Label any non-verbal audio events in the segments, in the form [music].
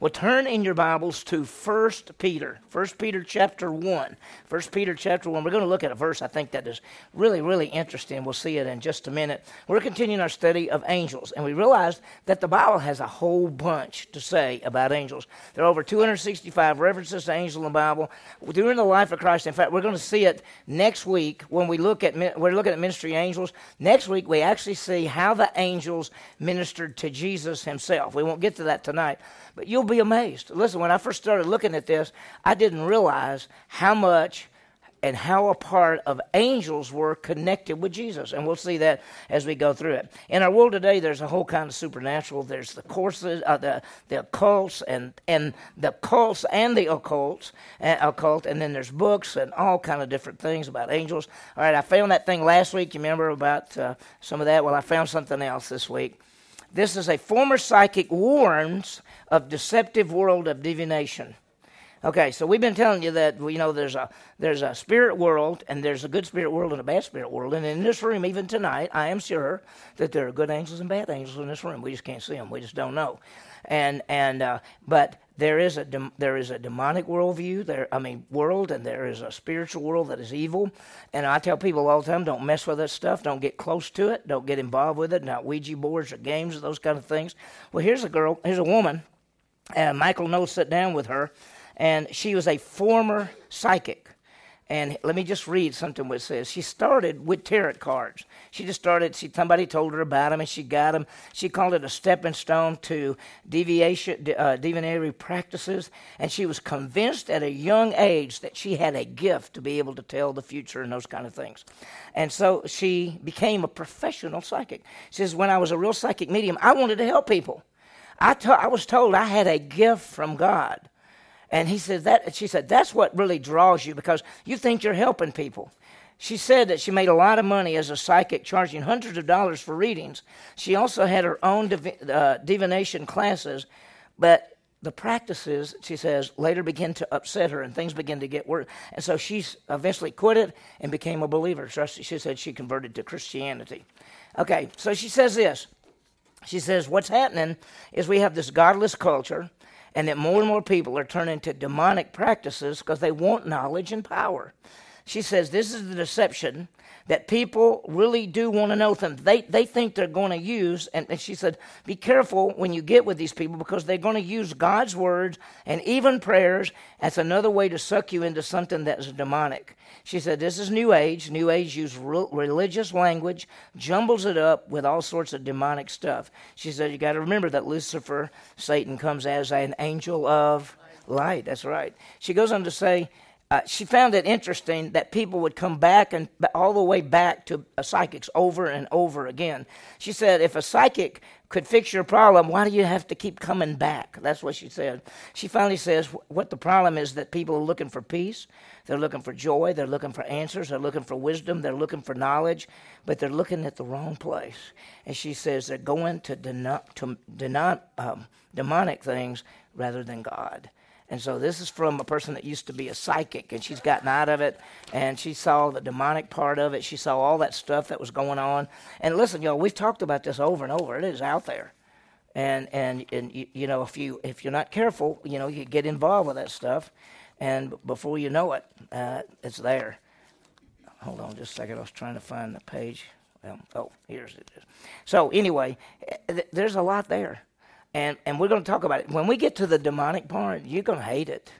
Well, turn in your Bibles to 1 Peter. 1 Peter chapter 1. 1 Peter chapter 1. We're going to look at a verse I think that is really, really interesting. We'll see it in just a minute. We're continuing our study of angels, and we realized that the Bible has a whole bunch to say about angels. There are over 265 references to angels in the Bible during the life of Christ. In fact, we're going to see it next week when we look at we're looking at ministry angels. Next week we actually see how the angels ministered to Jesus himself. We won't get to that tonight. But you'll be amazed. Listen, when I first started looking at this, I didn't realize how much and how a part of angels were connected with Jesus. And we'll see that as we go through it. In our world today, there's a whole kind of supernatural. There's the courses, uh, the, the occults, and, and the cults and the occults, uh, occult, and then there's books and all kind of different things about angels. All right, I found that thing last week. You remember about uh, some of that? Well, I found something else this week. This is a former psychic warns of deceptive world of divination. Okay, so we've been telling you that you know there's a there's a spirit world and there's a good spirit world and a bad spirit world, and in this room even tonight, I am sure that there are good angels and bad angels in this room. We just can't see them. We just don't know, and and uh, but there is a there is a demonic worldview there i mean world and there is a spiritual world that is evil. And i tell people all the time don't mess with that stuff. Don't get close to it. Don't get involved with it. Not ouija boards or games or those kind of things. Well here's a girl here's a woman Michael Knowles sat down with her and she was a former psychic and let me just read something what it says. She started with tarot cards. She just started, she, somebody told her about them and she got them. She called it a stepping stone to deviation, uh, practices. And she was convinced at a young age that she had a gift to be able to tell the future and those kind of things. And so she became a professional psychic. She says, When I was a real psychic medium, I wanted to help people. I, to- I was told I had a gift from God. And he said that she said that's what really draws you because you think you're helping people. She said that she made a lot of money as a psychic, charging hundreds of dollars for readings. She also had her own div- uh, divination classes, but the practices, she says, later began to upset her and things began to get worse. And so she eventually quit it and became a believer. So she said she converted to Christianity. Okay, so she says this. She says, What's happening is we have this godless culture and that more and more people are turning to demonic practices because they want knowledge and power. She says this is the deception that people really do want to know them. They, they think they're going to use, and, and she said, be careful when you get with these people because they're going to use God's words and even prayers as another way to suck you into something that's demonic. She said, this is New Age. New Age uses re- religious language, jumbles it up with all sorts of demonic stuff. She said, you got to remember that Lucifer, Satan, comes as an angel of light. That's right. She goes on to say, uh, she found it interesting that people would come back and all the way back to psychics over and over again. She said, if a psychic could fix your problem, why do you have to keep coming back? That's what she said. She finally says, what the problem is that people are looking for peace, they're looking for joy, they're looking for answers, they're looking for wisdom, they're looking for knowledge, but they're looking at the wrong place. And she says they're going to, to um, demonic things rather than God. And so this is from a person that used to be a psychic, and she's gotten out of it, and she saw the demonic part of it. She saw all that stuff that was going on. And listen, y'all, we've talked about this over and over. It is out there, and and and you, you know if you if you're not careful, you know you get involved with that stuff, and before you know it, uh, it's there. Hold on just a second. I was trying to find the page. Well, oh, here's it. So anyway, eh, there's a lot there. And, and we're going to talk about it. When we get to the demonic part, you're going to hate it.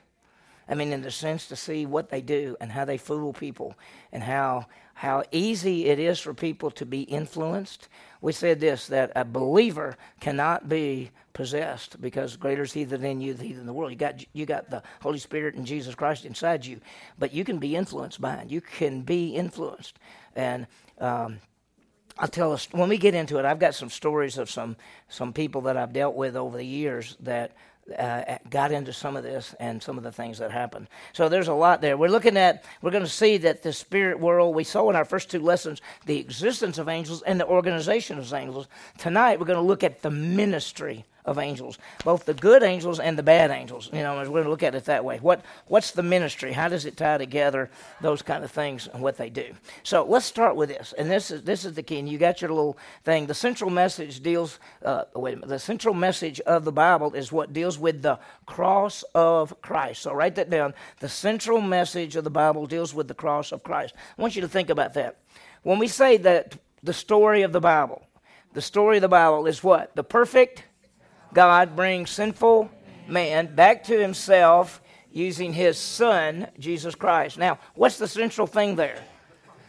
I mean, in the sense to see what they do and how they fool people and how, how easy it is for people to be influenced. We said this that a believer cannot be possessed because greater is he that in you than he in the world. You got, you got the Holy Spirit and Jesus Christ inside you, but you can be influenced by it. You can be influenced. And um, I'll tell us when we get into it. I've got some stories of some some people that I've dealt with over the years that uh, got into some of this and some of the things that happened. So there's a lot there. We're looking at, we're going to see that the spirit world, we saw in our first two lessons the existence of angels and the organization of angels. Tonight we're going to look at the ministry of angels, both the good angels and the bad angels. You know, we're going to look at it that way. What what's the ministry? How does it tie together? Those kind of things and what they do. So let's start with this, and this is this is the key. And you got your little thing. The central message deals. Uh, wait a minute. The central message of the Bible is what deals with the cross of Christ. So write that down. The central message of the Bible deals with the cross of Christ. I want you to think about that. When we say that the story of the Bible, the story of the Bible is what? The perfect God brings sinful man back to himself using his son, Jesus Christ. Now, what's the central thing there?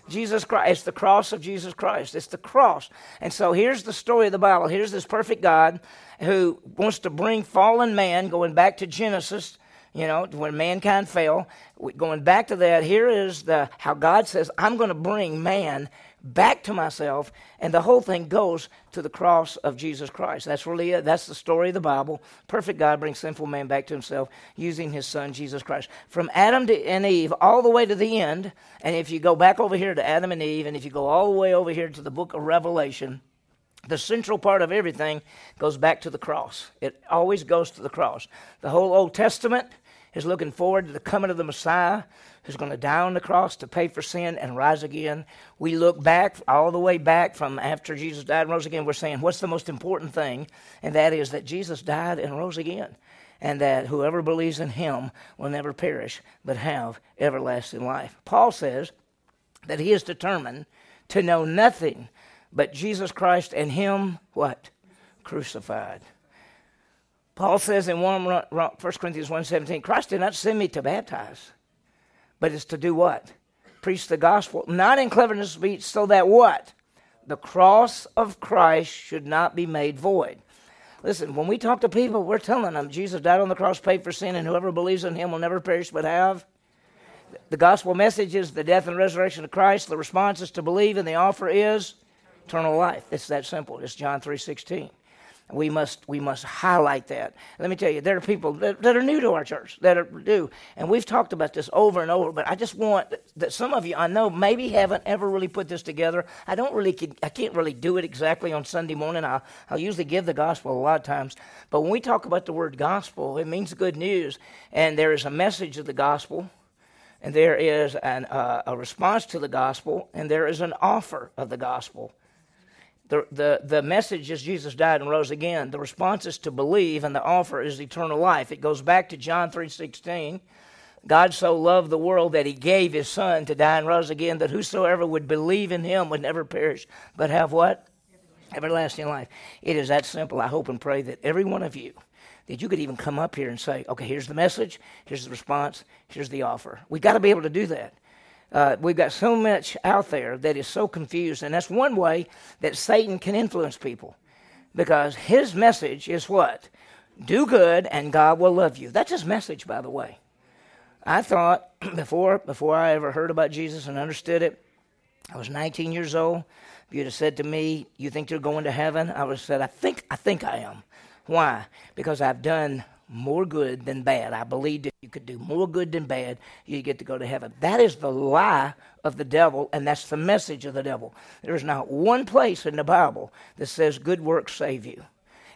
Jesus Christ. It's the cross of Jesus Christ. It's the cross. And so here's the story of the Bible. Here's this perfect God who wants to bring fallen man, going back to Genesis, you know, when mankind fell, going back to that, here is the how God says, I'm going to bring man back to myself, and the whole thing goes to the cross of Jesus Christ. That's really it. That's the story of the Bible. Perfect God brings sinful man back to himself using his son, Jesus Christ. From Adam to, and Eve all the way to the end, and if you go back over here to Adam and Eve, and if you go all the way over here to the book of Revelation, the central part of everything goes back to the cross. It always goes to the cross. The whole Old Testament is looking forward to the coming of the Messiah who's going to die on the cross to pay for sin and rise again. We look back, all the way back from after Jesus died and rose again, we're saying, what's the most important thing? And that is that Jesus died and rose again. And that whoever believes in him will never perish, but have everlasting life. Paul says that he is determined to know nothing but Jesus Christ and him, what? Crucified. Paul says in 1, 1 Corinthians 1.17, Christ did not send me to baptize, but it's to do what? Preach the gospel, not in cleverness of speech, so that what? The cross of Christ should not be made void. Listen, when we talk to people, we're telling them Jesus died on the cross, paid for sin, and whoever believes in him will never perish but have. The gospel message is the death and resurrection of Christ. The response is to believe, and the offer is eternal life. It's that simple. It's John 3.16 we must we must highlight that. Let me tell you, there are people that, that, are new to our church that are new, and we've talked about this over and over. But I just want that some of you I know maybe haven't ever really put this together. I don't really I can't really do it exactly on Sunday morning. I I'll usually give the gospel a lot of times, but when we talk about the word gospel, it means good news, and there is a message of the gospel. And there is an, uh, a response to the gospel, and there is an offer of the gospel. The, the, the message is Jesus died and rose again. The response is to believe, and the offer is eternal life. It goes back to John 3.16. God so loved the world that he gave his son to die and rose again, that whosoever would believe in him would never perish, but have what? Everlasting life. It is that simple. I hope and pray that every one of you, that you could even come up here and say, okay, here's the message, here's the response, here's the offer. We've got to be able to do that. Uh, we've got so much out there that is so confused, and that's one way that Satan can influence people because his message is what? Do good and God will love you. That's his message, by the way. I thought [clears throat] before before I ever heard about Jesus and understood it, I was 19 years old. If you'd have said to me, "You think you're going to heaven?" I would have said, "I think I think I am." Why? Because I've done more good than bad. I believed if you could do more good than bad, you get to go to heaven. That is the lie of the devil, and that's the message of the devil. There's not one place in the Bible that says good works save you.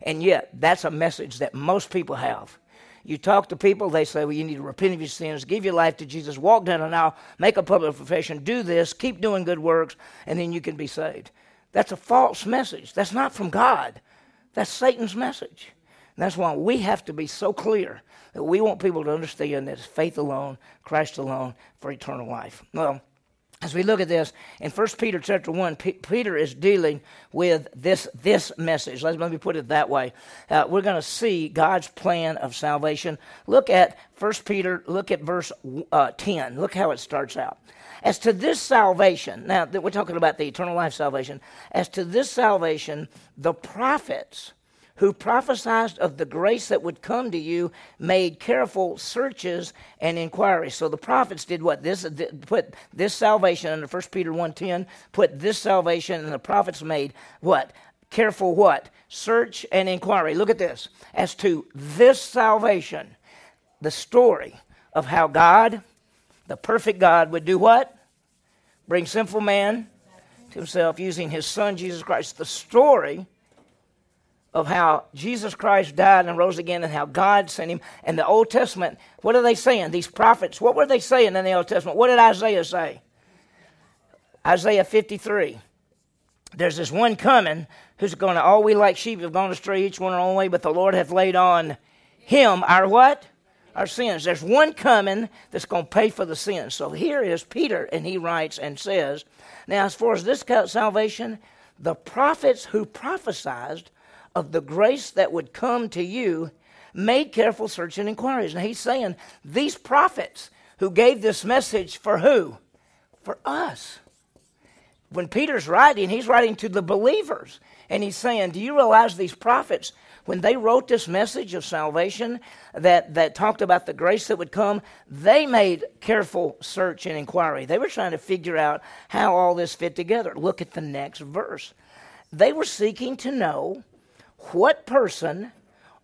And yet, that's a message that most people have. You talk to people, they say, well, you need to repent of your sins, give your life to Jesus, walk down an aisle, make a public profession, do this, keep doing good works, and then you can be saved. That's a false message. That's not from God. That's Satan's message. And that's why we have to be so clear that we want people to understand that it's faith alone, Christ alone for eternal life. Well, as we look at this in 1 Peter chapter 1, P- Peter is dealing with this, this message. Let me put it that way. Uh, we're going to see God's plan of salvation. Look at 1 Peter, look at verse uh, 10. Look how it starts out. As to this salvation, now that we're talking about the eternal life salvation, as to this salvation, the prophets who prophesied of the grace that would come to you made careful searches and inquiries. So the prophets did what? This put this salvation under 1 Peter 1:10, put this salvation and the prophets made what? Careful what? Search and inquiry. Look at this. As to this salvation, the story of how God, the perfect God, would do what? Bring sinful man to himself using his son Jesus Christ. The story of how Jesus Christ died and rose again and how God sent him. And the Old Testament, what are they saying? These prophets, what were they saying in the Old Testament? What did Isaiah say? Isaiah 53. There's this one coming who's going to, all we like sheep have gone astray, each one our own way, but the Lord hath laid on him our what? Our sins. There's one coming that's going to pay for the sins. So here is Peter, and he writes and says, Now, as far as this salvation, the prophets who prophesied of the grace that would come to you made careful search and inquiries. Now he's saying these prophets who gave this message for who? For us. When Peter's writing, he's writing to the believers. And he's saying, Do you realize these prophets, when they wrote this message of salvation that, that talked about the grace that would come, they made careful search and inquiry. They were trying to figure out how all this fit together. Look at the next verse. They were seeking to know what person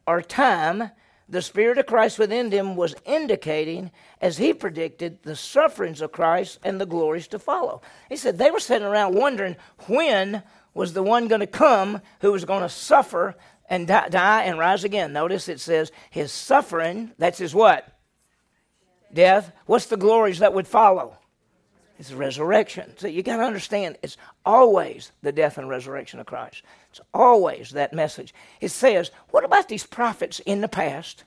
or time the Spirit of Christ within them was indicating as he predicted the sufferings of Christ and the glories to follow. He said they were sitting around wondering when was the one going to come who was going to suffer and die, die, and rise again. Notice it says his suffering, that's his what? Death. What's the glories that would follow? It's resurrection. So you got to understand it's always the death and resurrection of Christ. It's always that message. It says, what about these prophets in the past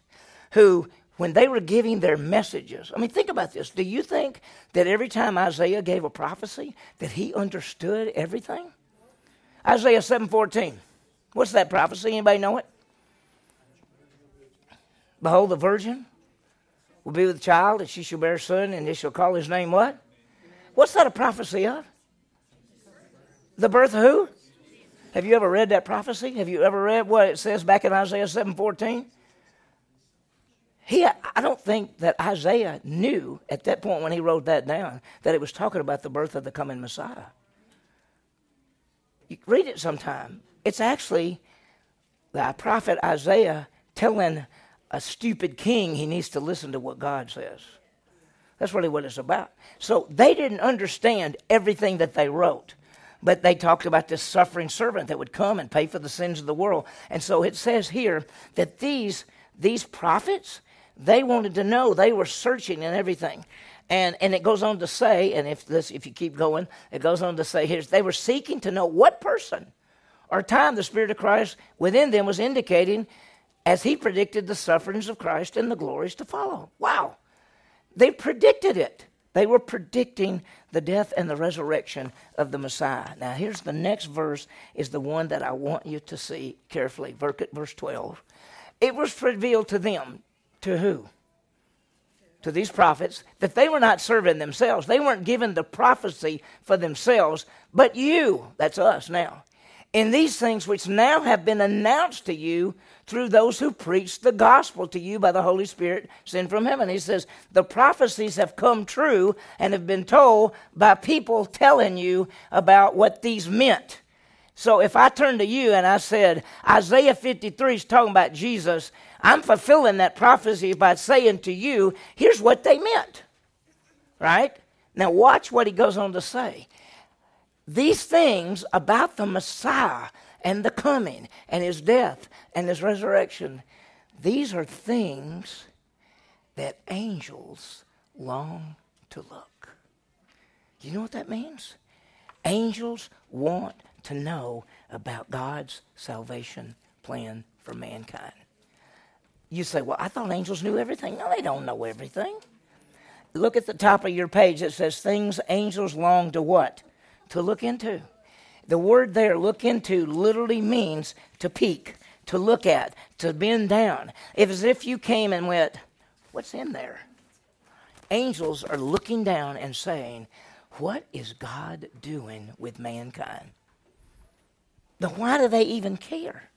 who, when they were giving their messages, I mean, think about this. Do you think that every time Isaiah gave a prophecy that he understood everything? Isaiah 7:14. What's that prophecy? Anybody know it? Behold, the virgin will be with child, and she shall bear a son, and they shall call his name what? What's that a prophecy of? The birth of who? Have you ever read that prophecy? Have you ever read what it says back in Isaiah 7:14? He, I don't think that Isaiah knew at that point when he wrote that down that it was talking about the birth of the coming Messiah. You read it sometime. It's actually the prophet Isaiah telling a stupid king he needs to listen to what God says. That's really what it's about. So they didn't understand everything that they wrote. But they talked about this suffering servant that would come and pay for the sins of the world. And so it says here that these, these prophets, they wanted to know. They were searching and everything. And, and it goes on to say, and if, this, if you keep going, it goes on to say here, they were seeking to know what person or time the Spirit of Christ within them was indicating as he predicted the sufferings of Christ and the glories to follow. Wow. They predicted it. They were predicting the death and the resurrection of the Messiah. Now, here's the next verse, is the one that I want you to see carefully. Verse 12. It was revealed to them, to who? To these prophets, that they were not serving themselves. They weren't given the prophecy for themselves, but you, that's us now, in these things which now have been announced to you through those who preach the gospel to you by the Holy Spirit sent from heaven. He says, The prophecies have come true and have been told by people telling you about what these meant. So if I turn to you and I said, Isaiah 53 is talking about Jesus, I'm fulfilling that prophecy by saying to you, here's what they meant. Right? Now watch what he goes on to say. These things about the Messiah and the coming and his death and his resurrection. These are things that angels long to look. You know what that means? Angels want to know about God's salvation plan for mankind. You say, Well, I thought angels knew everything. No, they don't know everything. Look at the top of your page. It says, Things angels long to what? To look into. The word there, look into, literally means to peek, to look at, to bend down. If as if you came and went, What's in there? Angels are looking down and saying, What is God doing with mankind? Now, why do they even care?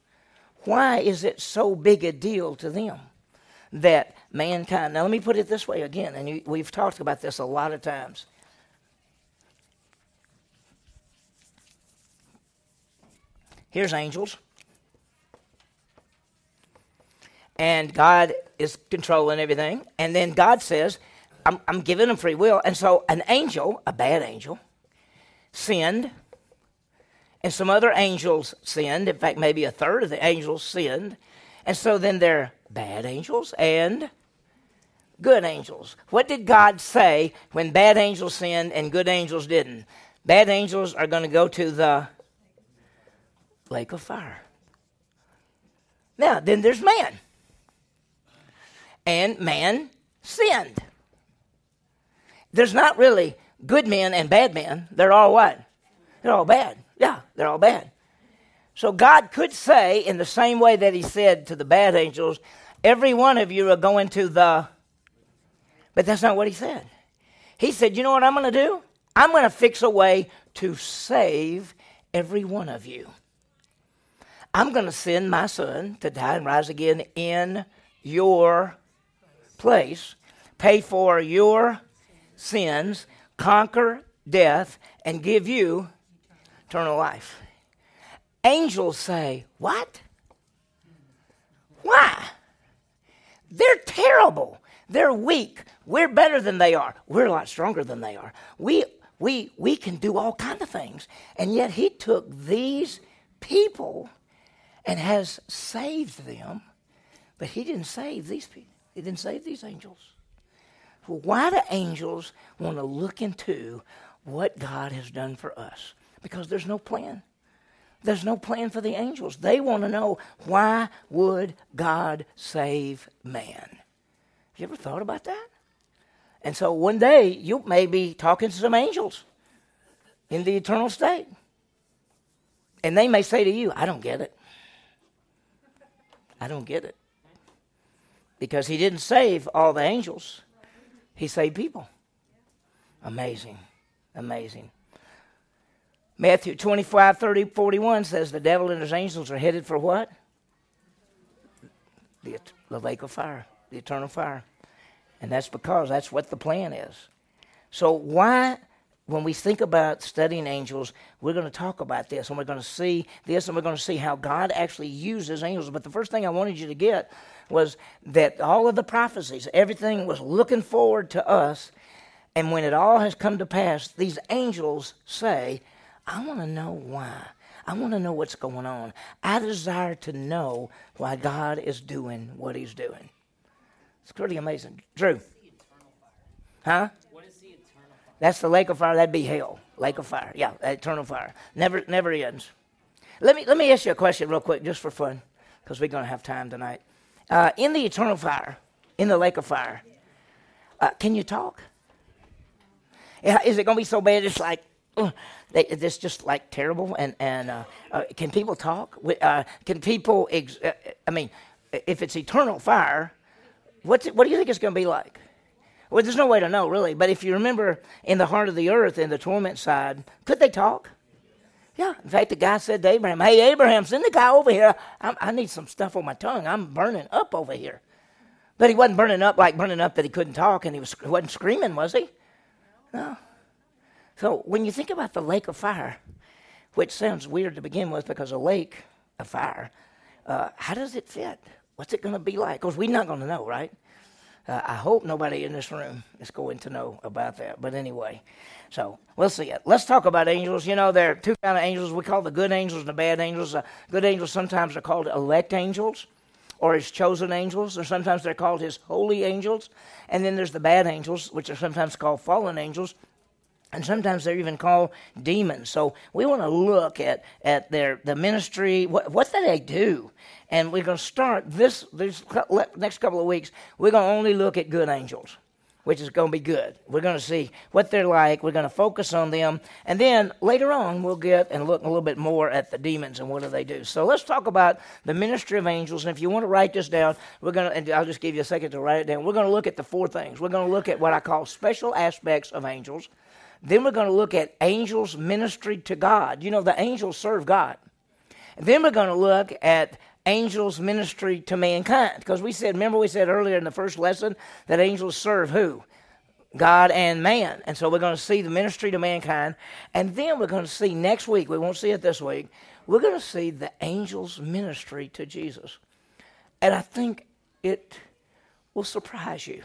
Why is it so big a deal to them that mankind? Now, let me put it this way again, and we've talked about this a lot of times. Here's angels. And God is controlling everything. And then God says, I'm, I'm giving them free will. And so an angel, a bad angel, sinned. and some other angels sinned. In fact, maybe a third of the angels sinned. And so then there are bad angels and good angels. What did God say when bad angels sinned and good angels didn't? Bad angels are going to go to the lake of fire. Now, then there's man. And man sinned. There's not really good men and bad men. They're all what? They're all bad. Yeah, they're all bad. So God could say, in the same way that He said to the bad angels, every one of you are going to the. But that's not what He said. He said, you know what I'm going to do? I'm going to fix a way to save every one of you. I'm going to send my son to die and rise again in your place, pay for your sins, conquer death, and give you eternal life. Angels say, What? Why? They're terrible. They're weak. We're better than they are. We're a lot stronger than they are. We, we, we can do all kinds of things. And yet he took these people and has saved them, but he didn't save these people. He didn't save these angels. Well, why do angels want to look into what God has done for us? Because there's no plan. There's no plan for the angels. They want to know why would God save man? Have you ever thought about that? And so one day you may be talking to some angels in the eternal state. And they may say to you, I don't get it. I don't get it. Because he didn't save all the angels, he saved people. Amazing. Amazing. Matthew 25, 30, 41 says the devil and his angels are headed for what? The, the lake of fire, the eternal fire. And that's because that's what the plan is. So, why, when we think about studying angels, we're going to talk about this and we're going to see this and we're going to see how God actually uses angels. But the first thing I wanted you to get was that all of the prophecies, everything was looking forward to us. And when it all has come to pass, these angels say, I want to know why. I want to know what's going on. I desire to know why God is doing what He's doing. It's pretty amazing. Drew. Huh? What is the eternal fire? That's the lake of fire. That'd be hell. Lake of fire. Yeah, eternal fire. Never, never ends. Let me let me ask you a question real quick, just for fun, because we're going to have time tonight. Uh, in the eternal fire, in the lake of fire, uh, can you talk? Is it going to be so bad? It's like uh, they, it's just like terrible. And and uh, uh, can people talk? Uh, can people? Ex- I mean, if it's eternal fire, what's it, what do you think it's going to be like? Well, there's no way to know really. But if you remember, in the heart of the earth, in the torment side, could they talk? Yeah. In fact, the guy said to Abraham, "Hey, Abraham, send the guy over here. I'm, I need some stuff on my tongue. I'm burning up over here." But he wasn't burning up like burning up that he couldn't talk, and he was, wasn't screaming, was he? No. So when you think about the lake of fire, which sounds weird to begin with because a lake of fire, uh, how does it fit? What's it going to be like? Because we're not going to know, right? Uh, I hope nobody in this room is going to know about that. But anyway, so we'll see it. Let's talk about angels. You know, there are two kind of angels. We call the good angels and the bad angels. Uh, good angels sometimes are called elect angels or his chosen angels, or sometimes they're called his holy angels. And then there's the bad angels, which are sometimes called fallen angels and sometimes they're even called demons. So we want to look at, at their the ministry. What, what do they do? And we're going to start this, this next couple of weeks. We're going to only look at good angels, which is going to be good. We're going to see what they're like. We're going to focus on them, and then later on we'll get and look a little bit more at the demons and what do they do. So let's talk about the ministry of angels. And if you want to write this down, we're going to. And I'll just give you a second to write it down. We're going to look at the four things. We're going to look at what I call special aspects of angels. Then we're going to look at angels' ministry to God. You know, the angels serve God. Then we're going to look at angels' ministry to mankind. Because we said, remember, we said earlier in the first lesson that angels serve who? God and man. And so we're going to see the ministry to mankind. And then we're going to see next week, we won't see it this week, we're going to see the angels' ministry to Jesus. And I think it will surprise you.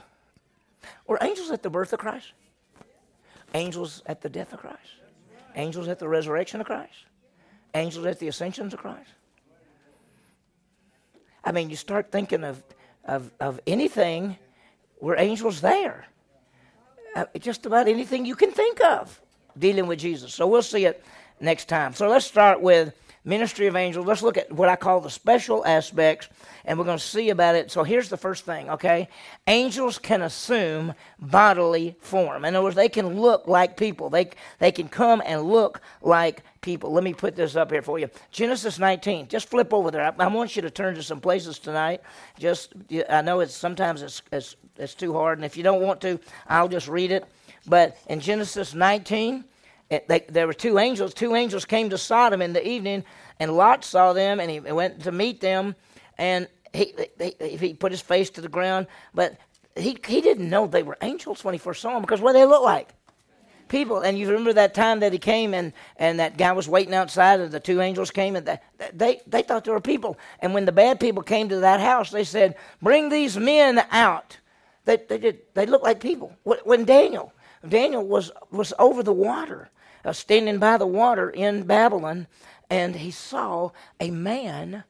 Were angels at the birth of Christ? Angels at the death of Christ. Angels at the resurrection of Christ. angels at the ascensions of Christ? I mean, you start thinking of, of, of anything where angels there. Uh, just about anything you can think of dealing with Jesus. So we'll see it next time. So let's start with ministry of angels. Let's look at what I call the special aspects, and we're going to see about it. So here's the first thing, okay? Angels can assume bodily form. In other words, they can look like people. They they can come and look like people. Let me put this up here for you. Genesis 19. Just flip over there. I, I want you to turn to some places tonight. Just I know it's sometimes it's, it's it's too hard, and if you don't want to, I'll just read it. But in Genesis 19 they, there were two angels. Two angels came to Sodom in the evening, and Lot saw them, and he went to meet them, and he, he, he put his face to the ground, but he, he didn't know they were angels when he first saw them because what they look like people. And you remember that time that he came and, and that guy was waiting outside and the two angels came and they, they thought they were people. And when the bad people came to that house, they said, bring these men out. They, they, did, they looked like people. When Daniel, Daniel was, was over the water uh, standing by the water in Babylon, and he saw a man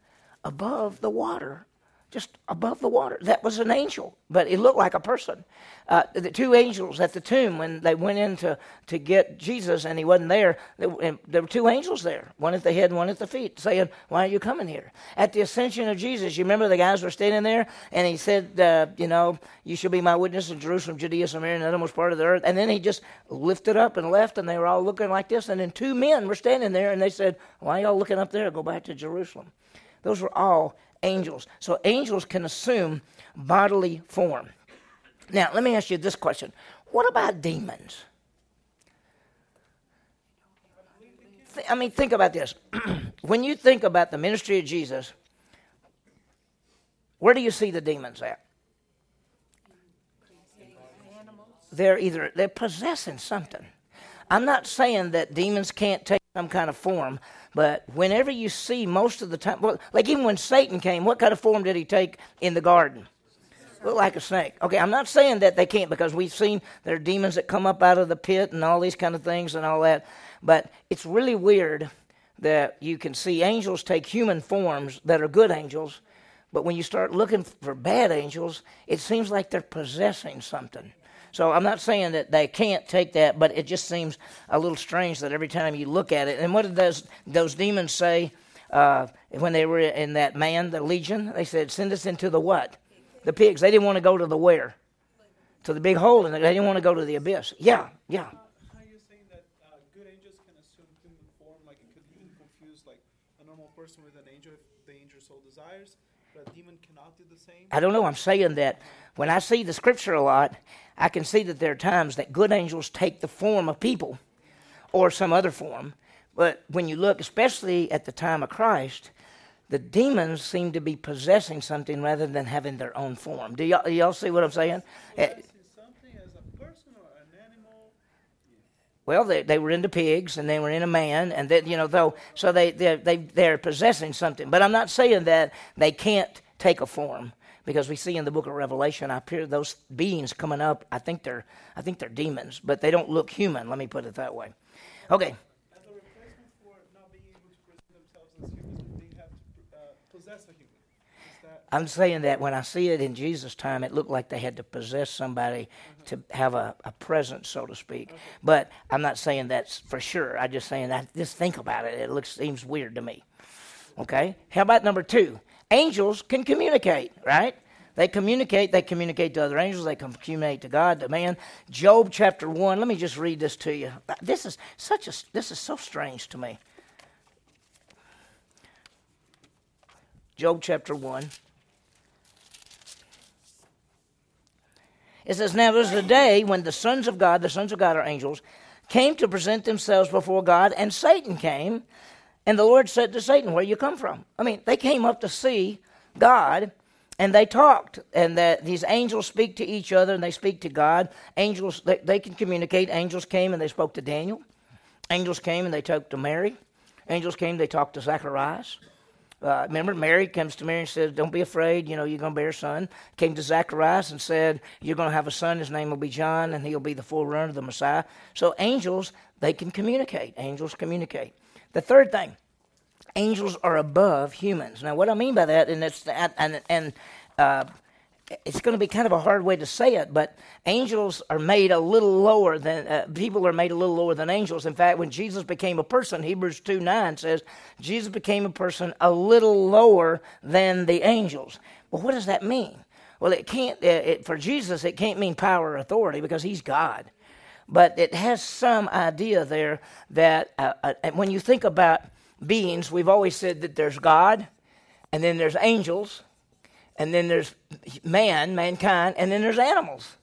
above the water just above the water. That was an angel, but it looked like a person. Uh, the two angels at the tomb, when they went in to, to get Jesus and he wasn't there, there, there were two angels there, one at the head and one at the feet, saying, Why are you coming here? At the ascension of Jesus, you remember the guys were standing there, and he said, uh, You know, you shall be my witness in Jerusalem, Judea, Samaria, and the uttermost part of the earth. And then he just lifted up and left, and they were all looking like this. And then two men were standing there, and they said, Why are y'all looking up there? Go back to Jerusalem. Those were all angels. So angels can assume bodily form. Now, let me ask you this question What about demons? I mean, think about this. [clears throat] when you think about the ministry of Jesus, where do you see the demons at? They're either they're possessing something. I'm not saying that demons can't take some kind of form, but whenever you see most of the time, well, like even when Satan came, what kind of form did he take in the garden? Look like a snake. Okay, I'm not saying that they can't because we've seen there are demons that come up out of the pit and all these kind of things and all that. But it's really weird that you can see angels take human forms that are good angels, but when you start looking for bad angels, it seems like they're possessing something. So I'm not saying that they can't take that, but it just seems a little strange that every time you look at it, and what did those those demons say uh, when they were in that man, the legion? They said, "Send us into the what? The pigs." They didn't want to go to the where? To the big hole, and they didn't want to go to the abyss. Yeah, yeah. How are you saying that good angels can assume human form? Like, it could even confuse a normal person with an angel if the angel so desires, but a demon cannot do the same? I don't know. I'm saying that when I see the scripture a lot, I can see that there are times that good angels take the form of people or some other form. But when you look, especially at the time of Christ, the demons seem to be possessing something rather than having their own form. Do y'all, do y'all see what I'm saying? Well, they, they were into pigs and they were in a man, and then you know though, so they they they they're possessing something. But I'm not saying that they can't take a form because we see in the book of Revelation, I appear those beings coming up. I think they're I think they're demons, but they don't look human. Let me put it that way. Okay. I'm saying that when I see it in Jesus' time, it looked like they had to possess somebody to have a, a presence, so to speak. Okay. But I'm not saying that's for sure. I'm just saying that just think about it. It looks seems weird to me. Okay. How about number two? Angels can communicate, right? They communicate. They communicate to other angels. They communicate to God, to man. Job chapter one. Let me just read this to you. This is such a. This is so strange to me. Job chapter one. It says, Now there was a day when the sons of God, the sons of God are angels, came to present themselves before God, and Satan came. And the Lord said to Satan, Where you come from? I mean, they came up to see God and they talked. And that these angels speak to each other and they speak to God. Angels, they, they can communicate. Angels came and they spoke to Daniel. Angels came and they talked to Mary. Angels came, they talked to Zacharias. Uh, remember, Mary comes to Mary and says, Don't be afraid, you know, you're going to bear a son. Came to Zacharias and said, You're going to have a son, his name will be John, and he'll be the forerunner of the Messiah. So angels, they can communicate. Angels communicate. The third thing, angels are above humans. Now, what I mean by that, and it's and and uh, it's going to be kind of a hard way to say it, but angels are made a little lower than uh, people are made a little lower than angels. In fact, when Jesus became a person, Hebrews 2 9 says, Jesus became a person a little lower than the angels. Well, what does that mean? Well, it can't, it, for Jesus, it can't mean power or authority because he's God. But it has some idea there that uh, uh when you think about beings, we've always said that there's God, and then there's angels, and then there's man, mankind, and then there's animals.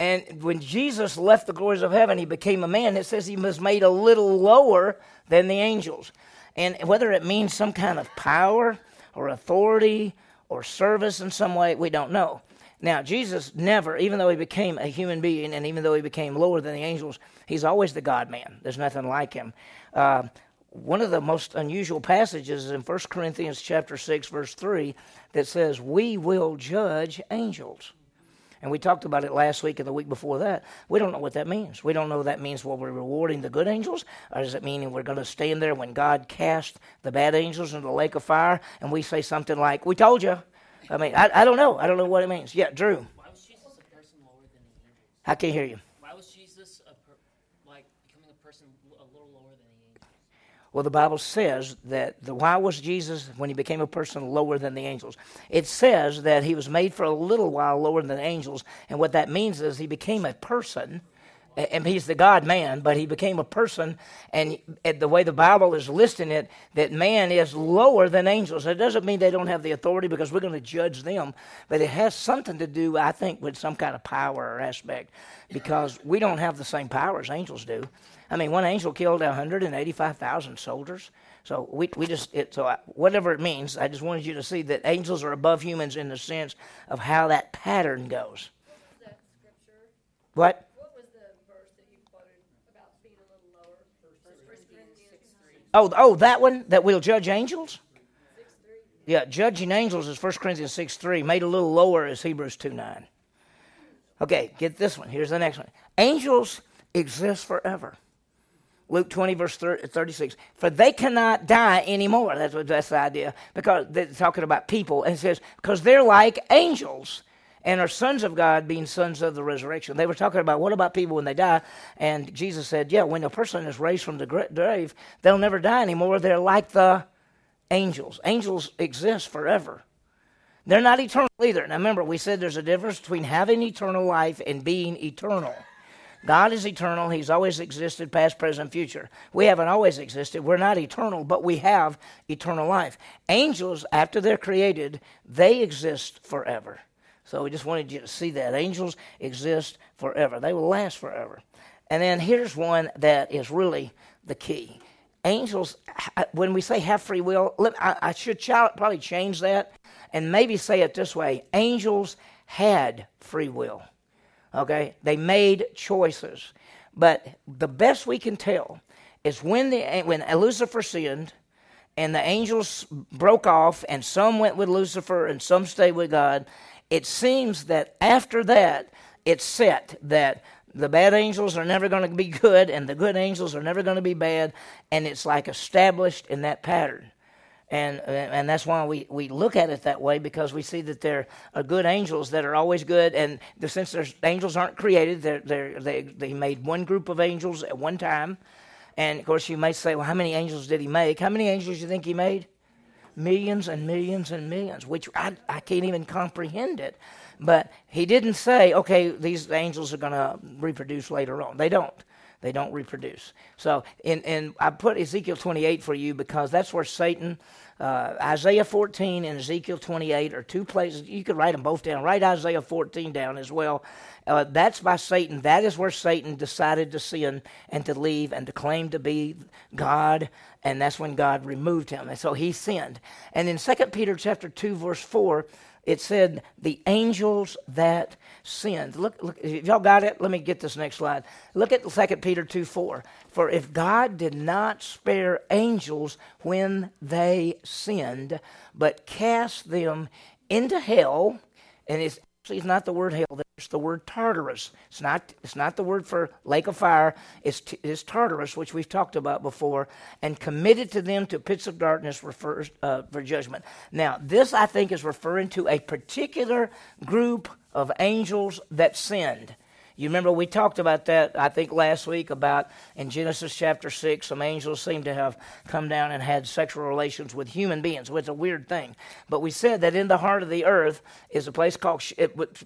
And when Jesus left the glories of heaven, he became a man. It says he was made a little lower than the angels. And whether it means some kind of power or authority or service in some way, we don't know. Now, Jesus never, even though he became a human being and even though he became lower than the angels, he's always the God man. There's nothing like him. Uh, one of the most unusual passages is in 1 Corinthians chapter 6 verse 3 that says we will judge angels. And we talked about it last week and the week before that. We don't know what that means. We don't know that means well we're rewarding the good angels, or does it mean we're going to stand there when God cast the bad angels into the lake of fire and we say something like, "We told you." I mean, I, I don't know. I don't know what it means. Yeah, Drew. Why was Jesus a person lower than the angels? I can't hear you. Why was Jesus a per, like becoming a person a little lower than the angels? Well, the Bible says that the, why was Jesus, when he became a person, lower than the angels? It says that he was made for a little while lower than the angels, and what that means is he became a person, and he's the God man, but he became a person, and the way the Bible is listing it, that man is lower than angels. It doesn't mean they don't have the authority because we're going to judge them, but it has something to do, I think, with some kind of power or aspect, because we don't have the same power as angels do. I mean, one angel killed 185,000 soldiers. So we, we just, it, so I, whatever it means, I just wanted you to see that angels are above humans in the sense of how that pattern goes. What? What was the verse that you quoted about being a little lower? Oh, oh, that one that we'll judge angels. Yeah, judging angels is 1 Corinthians 6 3. Made a little lower is Hebrews 2 9. Okay, get this one. Here's the next one. Angels exist forever. Luke 20, verse 36. For they cannot die anymore. That's what that's the idea. Because they're talking about people. And it says, because they're like angels and are sons of God, being sons of the resurrection. They were talking about what about people when they die? And Jesus said, yeah, when a person is raised from the grave, they'll never die anymore. They're like the angels. Angels exist forever. They're not eternal either. Now remember, we said there's a difference between having eternal life and being eternal. God is eternal. He's always existed, past, present, future. We haven't always existed. We're not eternal, but we have eternal life. Angels, after they're created, they exist forever. So we just wanted you to see that. Angels exist forever, they will last forever. And then here's one that is really the key. Angels, when we say have free will, I should probably change that and maybe say it this way angels had free will. Okay? They made choices. But the best we can tell is when, the, when Lucifer sinned and the angels broke off and some went with Lucifer and some stayed with God, it seems that after that, it's set that the bad angels are never going to be good and the good angels are never going to be bad, and it's like established in that pattern. And uh, and that's why we, we look at it that way because we see that there are good angels that are always good and the, since there's angels aren't created they're, they're, they they made one group of angels at one time. And of course you may say well how many angels did he make? How many angels do you think he made millions and millions and millions which I, I can't even comprehend it. But he didn't say okay these angels are going to reproduce later on. They don't. They don't reproduce. So, in, in, I put Ezekiel 28 for you because that's where Satan, uh, Isaiah 14 and Ezekiel 28 are two places. You could write them both down. Write Isaiah 14 down as well. Uh, that's by Satan. That is where Satan decided to sin and to leave and to claim to be God, and that's when God removed him. And so he sinned. And in 2 Peter chapter 2, verse 4, it said the angels that sinned. Look, look, if y'all got it, let me get this next slide. Look at 2 Peter 2 4. For if God did not spare angels when they sinned, but cast them into hell, and it's it's not the word hell. It's the word Tartarus. It's not. It's not the word for lake of fire. It's, it's Tartarus, which we've talked about before. And committed to them to pits of darkness refers uh, for judgment. Now, this I think is referring to a particular group of angels that sinned. You remember we talked about that, I think, last week about in Genesis chapter 6, some angels seem to have come down and had sexual relations with human beings, which is a weird thing. But we said that in the heart of the earth is a place called,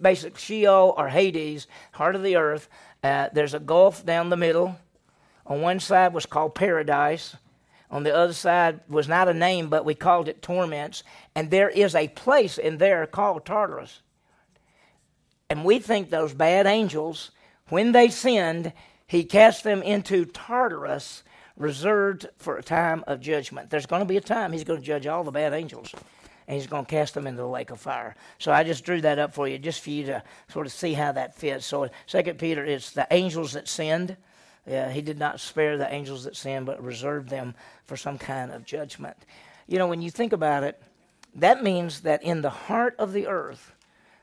basically, Sheol or Hades, heart of the earth. Uh, there's a gulf down the middle. On one side was called paradise. On the other side was not a name, but we called it torments. And there is a place in there called Tartarus. And we think those bad angels, when they sinned, he cast them into Tartarus, reserved for a time of judgment. There's going to be a time he's going to judge all the bad angels, and he's going to cast them into the lake of fire. So I just drew that up for you, just for you to sort of see how that fits. So Second Peter, it's the angels that sinned. Yeah, he did not spare the angels that sinned, but reserved them for some kind of judgment. You know, when you think about it, that means that in the heart of the earth,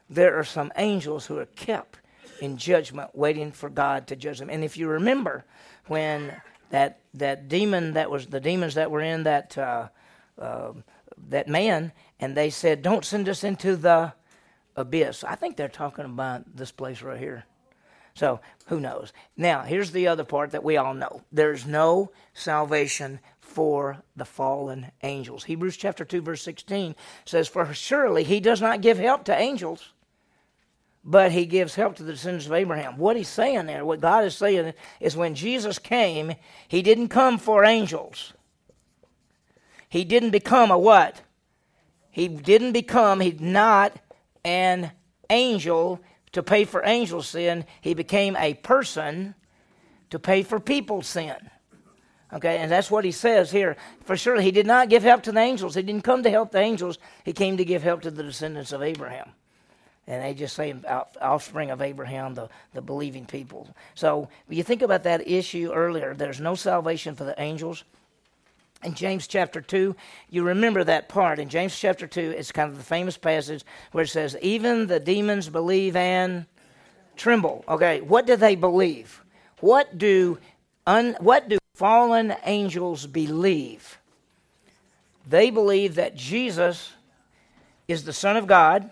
there are some angels who are kept in judgment, waiting for God to judge them. And if you remember, when that that demon that was the demons that were in that uh, uh, that man, and they said, "Don't send us into the abyss." I think they're talking about this place right here. So who knows? Now here's the other part that we all know: there's no salvation for the fallen angels. Hebrews chapter two verse sixteen says, "For surely He does not give help to angels." But he gives help to the descendants of Abraham. What he's saying there, what God is saying, is when Jesus came, he didn't come for angels. He didn't become a what? He didn't become, he's not an angel to pay for angel sin. He became a person to pay for people's sin. Okay, and that's what he says here. For sure, he did not give help to the angels. He didn't come to help the angels. He came to give help to the descendants of Abraham and they just say uh, offspring of Abraham, the, the believing people. So you think about that issue earlier. There's no salvation for the angels. In James chapter 2, you remember that part. In James chapter 2, it's kind of the famous passage where it says, Even the demons believe and tremble. Okay, what do they believe? What do, un, what do fallen angels believe? They believe that Jesus is the Son of God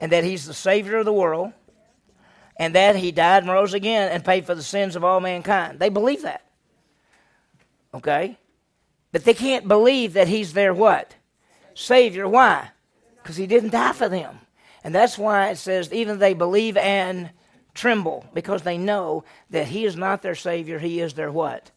and that he's the Savior of the world, and that he died and rose again and paid for the sins of all mankind. They believe that. Okay? But they can't believe that he's their what? Savior. Why? Because he didn't die for them. And that's why it says, even they believe and tremble, because they know that he is not their Savior, he is their what?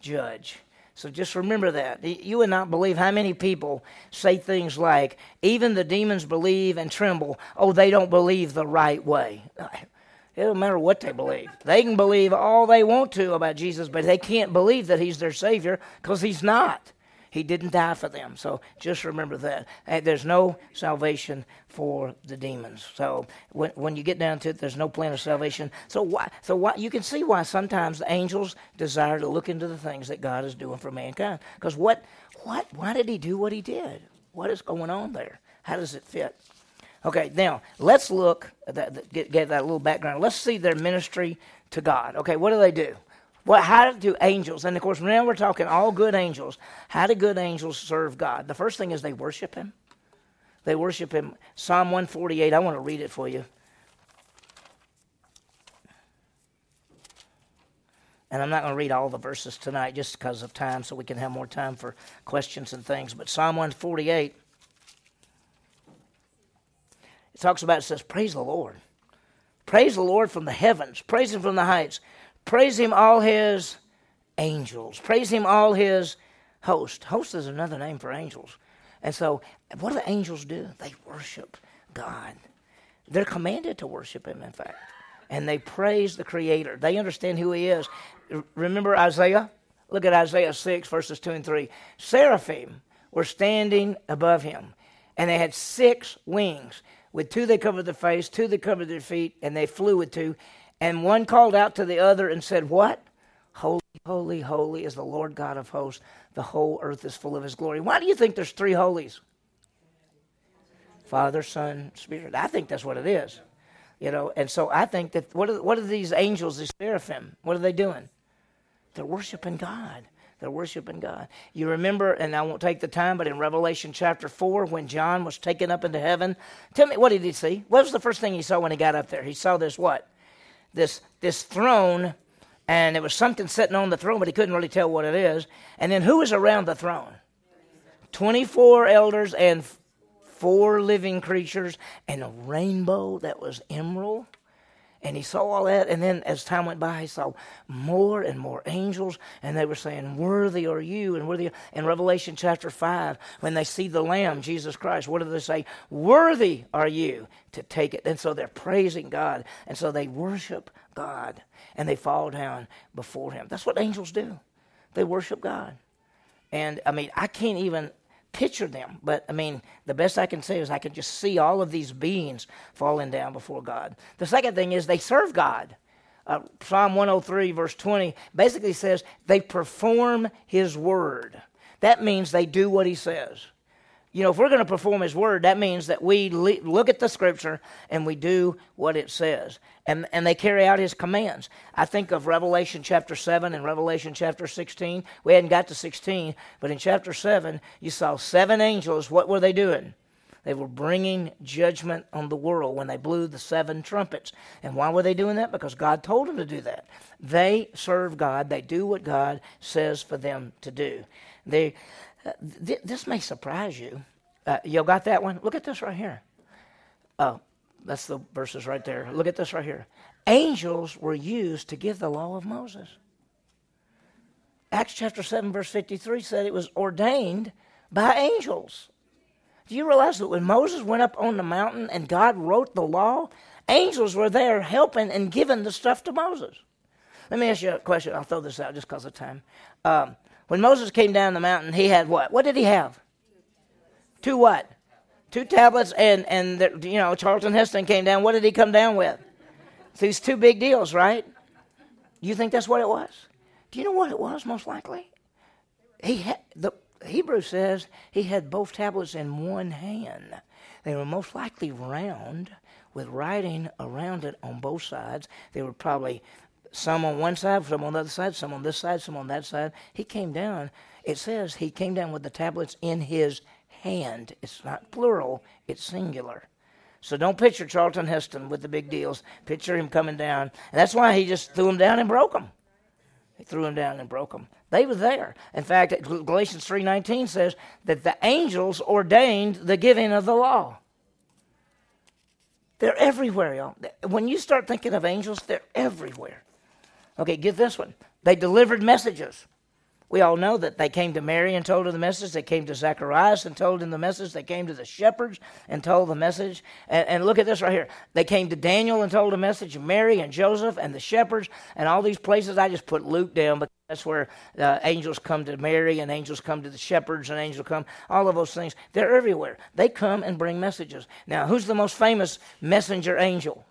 Judge. So just remember that. You would not believe how many people say things like, even the demons believe and tremble. Oh, they don't believe the right way. [laughs] It doesn't matter what they believe. They can believe all they want to about Jesus, but they can't believe that He's their Savior because He's not. He didn't die for them. So just remember that. There's no salvation for the demons. So when, when you get down to it, there's no plan of salvation. So why? So why? You can see why sometimes the angels desire to look into the things that God is doing for mankind. Because what? What? Why did He do what He did? What is going on there? How does it fit? Okay, now let's look at that, get, get that little background. Let's see their ministry to God. Okay, what do they do? What, how do angels, and of course, now we're talking all good angels, how do good angels serve God? The first thing is they worship Him. They worship Him. Psalm 148, I want to read it for you. And I'm not going to read all the verses tonight just because of time, so we can have more time for questions and things. But Psalm 148, it talks about, it says, Praise the Lord. Praise the Lord from the heavens. Praise Him from the heights. Praise him, all his angels. Praise him, all his host. Host is another name for angels. And so, what do the angels do? They worship God. They're commanded to worship him, in fact. And they praise the Creator. They understand who he is. Remember Isaiah? Look at Isaiah 6, verses 2 and 3. Seraphim were standing above him, and they had six wings. With two they covered their face, two they covered their feet, and they flew with two. And one called out to the other and said, What? Holy, holy, holy is the Lord God of hosts. The whole earth is full of his glory. Why do you think there's three holies? Father, Son, Spirit. I think that's what it is. You know, and so I think that what are, what are these angels, these seraphim? What are they doing? They're worshiping God. They're worshiping God. You remember, and I won't take the time, but in Revelation chapter 4, when John was taken up into heaven, tell me, what did he see? What was the first thing he saw when he got up there? He saw this what? This, this throne, and there was something sitting on the throne, but he couldn't really tell what it is. And then who was around the throne? 24 elders and four living creatures and a rainbow that was emerald. And he saw all that, and then as time went by, he saw more and more angels, and they were saying, Worthy are you, and worthy. In Revelation chapter 5, when they see the Lamb, Jesus Christ, what do they say? Worthy are you to take it. And so they're praising God, and so they worship God, and they fall down before Him. That's what angels do, they worship God. And I mean, I can't even picture them. But I mean, the best I can say is I can just see all of these beings falling down before God. The second thing is they serve God. Uh, Psalm 103, verse 20, basically says they perform His word. That means they do what He says you know, if we're going to perform His word, that means that we le- look at the Scripture and we do what it says, and and they carry out His commands. I think of Revelation chapter seven and Revelation chapter sixteen. We hadn't got to sixteen, but in chapter seven, you saw seven angels. What were they doing? They were bringing judgment on the world when they blew the seven trumpets. And why were they doing that? Because God told them to do that. They serve God. They do what God says for them to do. They th- this may surprise you. Uh, you got that one? Look at this right here. Oh, that's the verses right there. Look at this right here. Angels were used to give the law of Moses. Acts chapter 7, verse 53 said it was ordained by angels. Do you realize that when Moses went up on the mountain and God wrote the law, angels were there helping and giving the stuff to Moses? Let me ask you a question. I'll throw this out just because of time. Um, when Moses came down the mountain, he had what? What did he have? Two what? Two tablets, and and the, you know Charlton Heston came down. What did he come down with? These two big deals, right? You think that's what it was? Do you know what it was? Most likely, he had the Hebrew says he had both tablets in one hand. They were most likely round with writing around it on both sides. They were probably some on one side, some on the other side, some on this side, some on that side. He came down. It says he came down with the tablets in his hand. It's not plural, it's singular. So don't picture Charlton Heston with the big deals. Picture him coming down. And that's why he just threw them down and broke them. He threw them down and broke them. They were there. In fact, Galatians 3.19 says that the angels ordained the giving of the law. They're everywhere, y'all. When you start thinking of angels, they're everywhere. Okay, get this one. They delivered messages. We all know that they came to Mary and told her the message. They came to Zacharias and told him the message. They came to the shepherds and told the message. And, and, look at this right here. They came to Daniel and told the message. Mary and Joseph and the shepherds and all these places. I just put Luke down, but that's where uh, angels come to Mary and angels come to the shepherds and angels come. All of those things. They're everywhere. They come and bring messages. Now, who's the most famous messenger angel?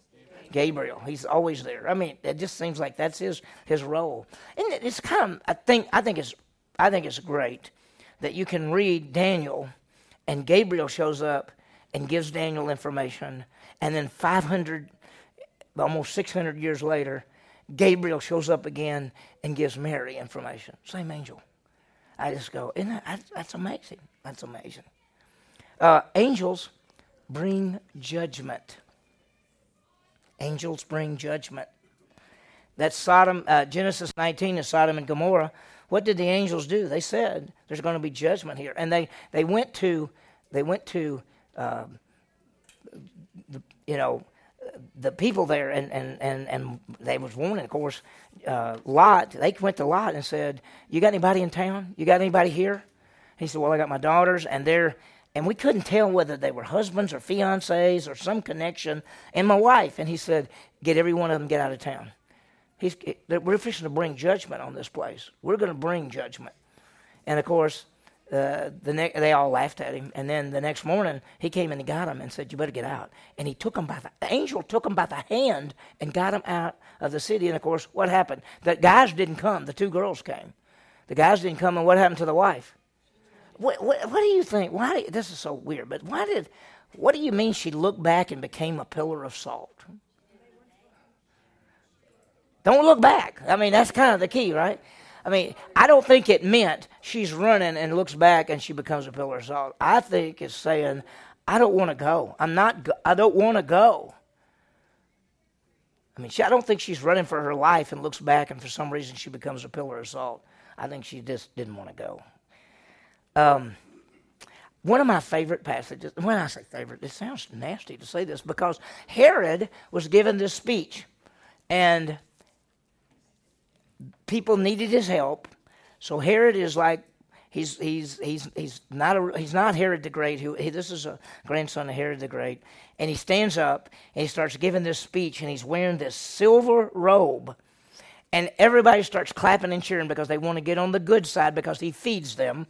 Gabriel. He's always there. I mean, it just seems like that's his his role. And it's kind of I think I think it's I think it's great that you can read Daniel and Gabriel shows up and gives Daniel information and then 500 almost 600 years later Gabriel shows up again and gives Mary information. Same angel. I just go, isn't that, that's amazing. That's amazing. Uh, angels bring judgment. Angels bring judgment. That's Sodom, uh, Genesis 19 is Sodom and Gomorrah. What did the angels do? They said there's going to be judgment here, and they they went to they went to the, you know the people there, and and and and they was warning. Of course, uh, Lot. They went to Lot and said, "You got anybody in town? You got anybody here?" He said, "Well, I got my daughters, and they're and we couldn't tell whether they were husbands or fiancés or some connection, and my wife. And he said, Get every one of them, get out of town. He's, we're fixing to bring judgment on this place. We're going to bring judgment. And of course, uh, the ne- they all laughed at him. And then the next morning, he came in and he got them and said, You better get out. And he took them by the, the angel took them by the hand and got them out of the city. And of course, what happened? The guys didn't come, the two girls came. The guys didn't come, and what happened to the wife? What, what, what, do you think? Why? This is so weird, but why did What do you mean she looked back and became a pillar of salt? Don't look back. I mean, that's kind of the key, right? I mean, I don't think it meant she's running and looks back and she becomes a pillar of salt. I think it's saying, I don't want to go. I'm not. Go- I don't want to go. I mean, she, I don't think she's running for her life and looks back and for some reason she becomes a pillar of salt. I think she just didn't want to go. Um, one of my favorite passages, when I say favorite, it sounds nasty to say this because Herod was given this speech and people needed his help. So Herod is like he's he's he's he's not a, he's not Herod the Great. Who he, this is a grandson of Herod the Great, and he stands up and he starts giving this speech, and he's wearing this silver robe, and everybody starts clapping and cheering because they want to get on the good side because he feeds them,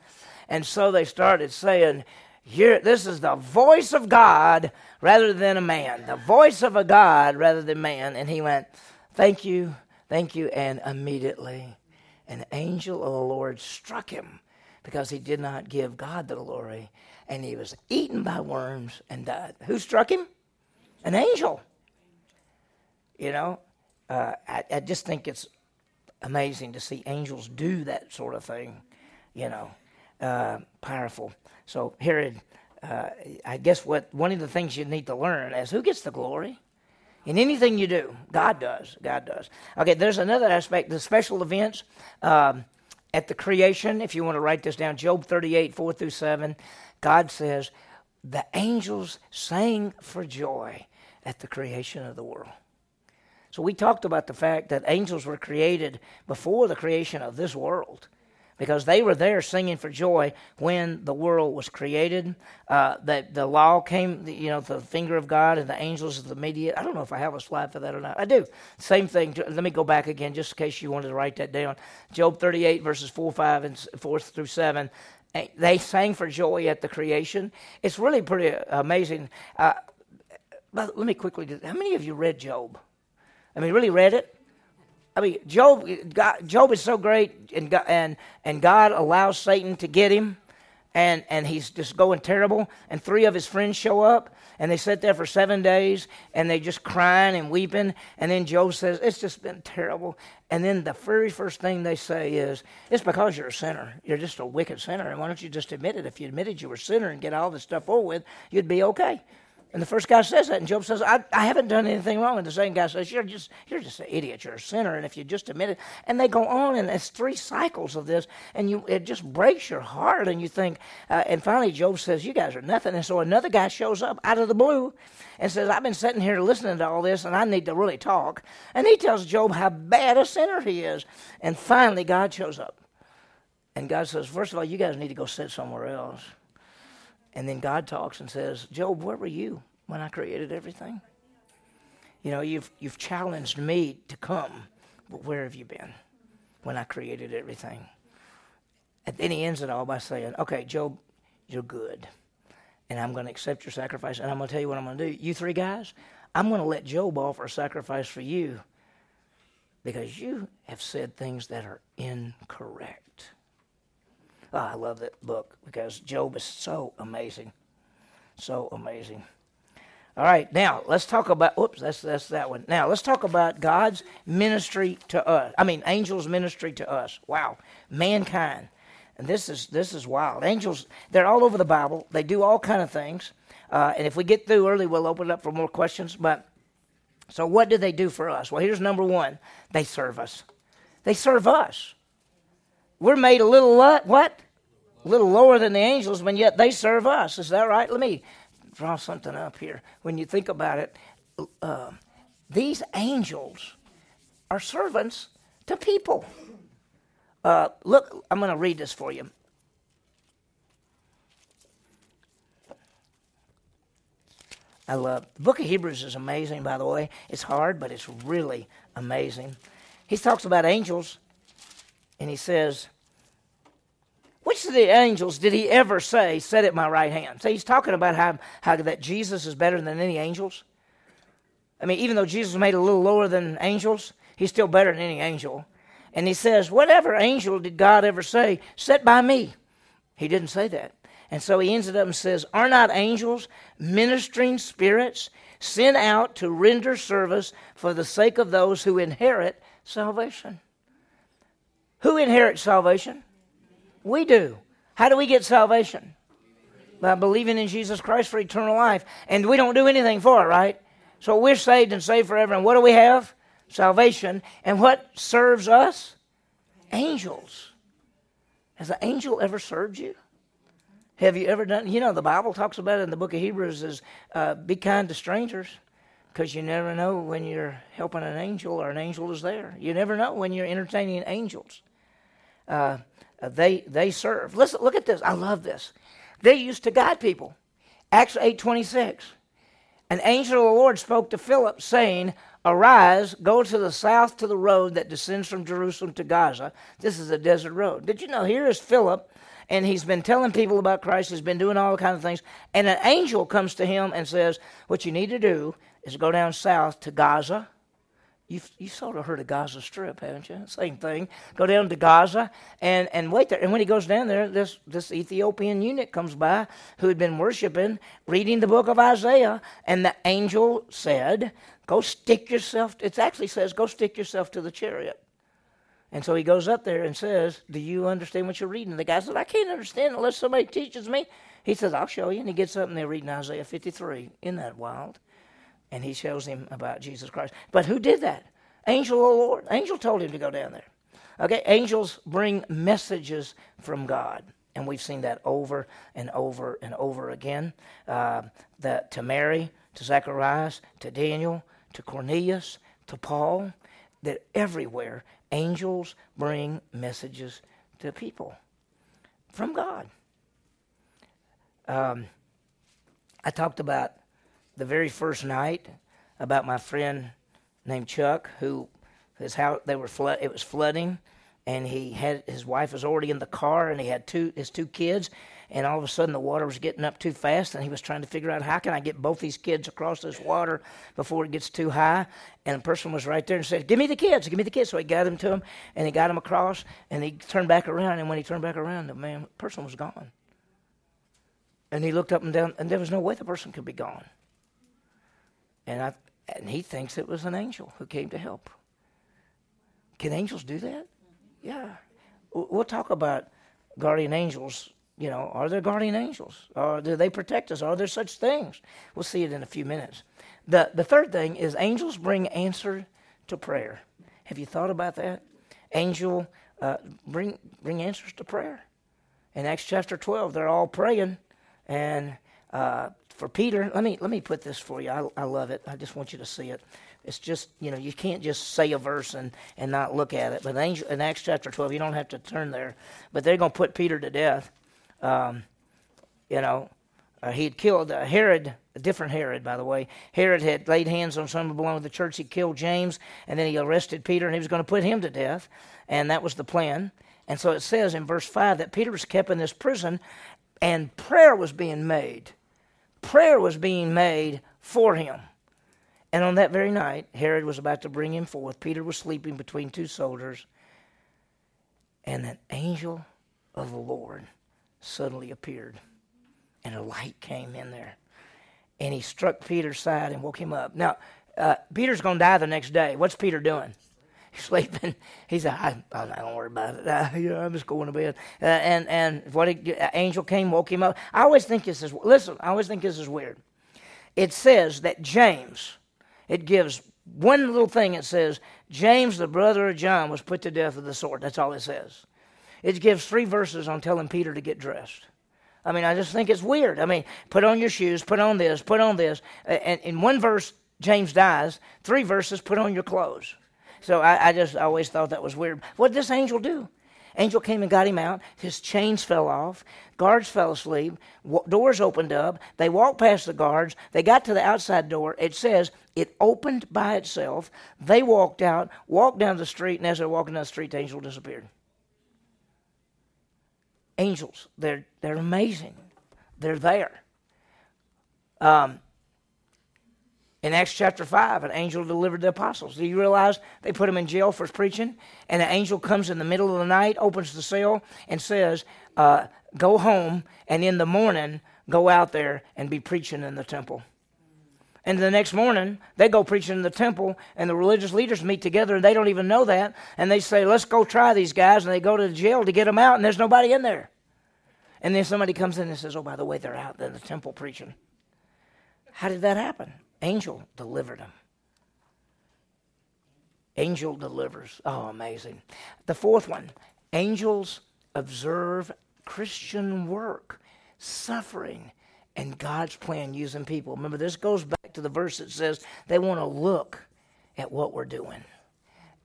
and so they started saying. This is the voice of God rather than a man. The voice of a God rather than man. And he went, Thank you, thank you. And immediately an angel of the Lord struck him because he did not give God the glory, and he was eaten by worms and died. Who struck him? An angel. You know, uh, I, I just think it's amazing to see angels do that sort of thing. You know, uh, powerful. So Herod, uh, I guess what one of the things you need to learn is who gets the glory. In anything you do, God does. God does. Okay, there's another aspect, the special events. Um, at the creation, if you want to write this down, Job 38, 4 through 7, God says, The angels sang for joy at the creation of the world. So we talked about the fact that angels were created before the creation of this world because they were there singing for joy when the world was created. Uh, that the law came, you know, the finger of God and the angels of the mediator. I don't know if I have a slide for that or not. I do. Same thing. Let me go back again, just in case you wanted to write that down. Job 38 verses 4, 5, and 4 through 7. They sang for joy at the creation. It's really pretty amazing. Uh, but let me quickly do. How many of you read Job? I mean, really read it? I mean, Job, God, Job is so great, and God, and and God allows Satan to get him, and and he's just going terrible. And three of his friends show up, and they sit there for seven days, and they just crying and weeping. And then Job says, "It's just been terrible." And then the very first thing they say is, "It's because you're a sinner. You're just a wicked sinner. And why don't you just admit it? If you admitted you were a sinner and get all this stuff over with, you'd be okay." And the first guy says that, and Job says, I, I haven't done anything wrong. And the second guy says, You're just you're just an idiot, you're a sinner, and if you just admit it, and they go on, and it's three cycles of this, and you it just breaks your heart, and you think, uh, and finally Job says, You guys are nothing. And so another guy shows up out of the blue and says, I've been sitting here listening to all this, and I need to really talk. And he tells Job how bad a sinner he is. And finally God shows up. And God says, First of all, you guys need to go sit somewhere else. And then God talks and says, Job, where were you when I created everything? You know, you've, you've challenged me to come, but where have you been when I created everything? And then he ends it all by saying, Okay, Job, you're good. And I'm going to accept your sacrifice. And I'm going to tell you what I'm going to do. You three guys, I'm going to let Job offer a sacrifice for you because you have said things that are incorrect. Oh, I love that book because Job is so amazing. So amazing. All right, now let's talk about. Oops, that's that's that one. Now let's talk about God's ministry to us. I mean, angels' ministry to us. Wow, mankind, and this is this is wild. Angels, they're all over the Bible. They do all kind of things. Uh, and if we get through early, we'll open it up for more questions. But so, what do they do for us? Well, here's number one: they serve us. They serve us. We're made a little what? A little lower than the angels, but yet they serve us. Is that right? Let me draw something up here. When you think about it, uh, these angels are servants to people. Uh, look, I'm going to read this for you. I love the book of Hebrews is amazing, by the way. It's hard, but it's really amazing. He talks about angels, and he says, which of the angels did he ever say, Sit at my right hand? So he's talking about how, how that Jesus is better than any angels. I mean, even though Jesus made a little lower than angels, he's still better than any angel. And he says, Whatever angel did God ever say, Sit by me? He didn't say that. And so he ends it up and says, Are not angels ministering spirits sent out to render service for the sake of those who inherit salvation? Who inherits salvation? We do. How do we get salvation? By believing in Jesus Christ for eternal life. And we don't do anything for it, right? So we're saved and saved forever. And what do we have? Salvation. And what serves us? Angels. Has an angel ever served you? Have you ever done? You know, the Bible talks about it in the book of Hebrews is uh, be kind to strangers because you never know when you're helping an angel or an angel is there. You never know when you're entertaining angels. Uh, Uh, they they serve. Listen, look at this. I love this. They used to guide people. Acts eight twenty six. An angel of the Lord spoke to Philip, saying, Arise, go to the south to the road that descends from Jerusalem to Gaza. This is a desert road. Did you know? Here is Philip, and he's been telling people about Christ. He's been doing all kinds of things. And an angel comes to him and says, What you need to do is go down south to Gaza You've, you sort of heard of Gaza Strip, haven't you? Same thing. Go down to Gaza and, and wait there. And when he goes down there, this, this Ethiopian eunuch comes by who had been worshiping, reading the book of Isaiah. And the angel said, Go stick yourself, it actually says, Go stick yourself to the chariot. And so he goes up there and says, Do you understand what you're reading? The guy said, I can't understand unless somebody teaches me. He says, I'll show you. And he gets up and they're reading Isaiah 53. Isn't that wild? And he shows him about Jesus Christ. But who did that? Angel of the Lord. Angel told him to go down there. Okay, angels bring messages from God. And we've seen that over and over and over again. Uh, that to Mary, to Zacharias, to Daniel, to Cornelius, to Paul, that everywhere angels bring messages to people from God. Um, I talked about the very first night about my friend named Chuck, who his house they were flood it was flooding, and he had his wife was already in the car, and he had two his two kids, and all of a sudden the water was getting up too fast, and he was trying to figure out how can I get both these kids across this water before it gets too high, and the person was right there and said, "Give me the kids, give me the kids." So he got them to him, and he got them across, and he turned back around, and when he turned back around, the man person was gone. And he looked up and down, and there was no way the person could be gone. And, I, and he thinks it was an angel who came to help. Can angels do that? Yeah. We'll talk about guardian angels. You know, are there guardian angels? Or do they protect us? Are there such things? We'll see it in a few minutes. The, the third thing is angels bring answer to prayer. Have you thought about that? Angel uh, bring bring answers to prayer. In Acts chapter 12, they're all praying, and uh, for Peter, let me let me put this for you. I, I love it. I just want you to see it. It's just you know you can't just say a verse and, and not look at it. But angel, in Acts chapter twelve, you don't have to turn there. But they're going to put Peter to death. Um, you know, uh, he had killed uh, Herod, a different Herod, by the way. Herod had laid hands on some belonging to the church. He killed James, and then he arrested Peter, and he was going to put him to death. And that was the plan. And so it says in verse 5 that Peter was kept in this prison, and prayer was being made prayer was being made for him. And on that very night, Herod was about to bring him forth. Peter was sleeping between two soldiers. And an angel of the Lord suddenly appeared. And a light came in there. And he struck Peter's side and woke him up. Now, uh, Peter's going to die the next day. What's Peter doing? [laughs] sleeping. He said, I, I don't worry about it. Uh, you know, I'm just going to bed. Uh, and and what an uh, angel came, woke him up. I always think this is, listen, I always think this is weird. It says that James, it gives one little thing it says, James, the brother of John, was put to death with the sword. That's all it says. It gives three verses on telling Peter to get dressed. I mean, I just think it's weird. I mean, put on your shoes, put on this, put on this. And in one verse, James dies. Three verses, put on your clothes. So I, I just always thought that was weird. What did this angel do? Angel came and got him out. His chains fell off. Guards fell asleep. W- doors opened up. They walked past the guards. They got to the outside door. It says it opened by itself. They walked out, walked down the street, and as they're walking down the street, the angel disappeared. Angels, they're, they're amazing. They're there. Um, in Acts chapter 5, an angel delivered the apostles. Do you realize they put them in jail for preaching? And an angel comes in the middle of the night, opens the cell, and says, uh, go home, and in the morning, go out there and be preaching in the temple. And the next morning, they go preaching in the temple, and the religious leaders meet together, and they don't even know that. And they say, Let's go try these guys. And they go to the jail to get them out, and there's nobody in there. And then somebody comes in and says, Oh, by the way, they're out in the temple preaching. How did that happen? Angel delivered them. Angel delivers. Oh, amazing. The fourth one angels observe Christian work, suffering, and God's plan using people. Remember, this goes back to the verse that says they want to look at what we're doing.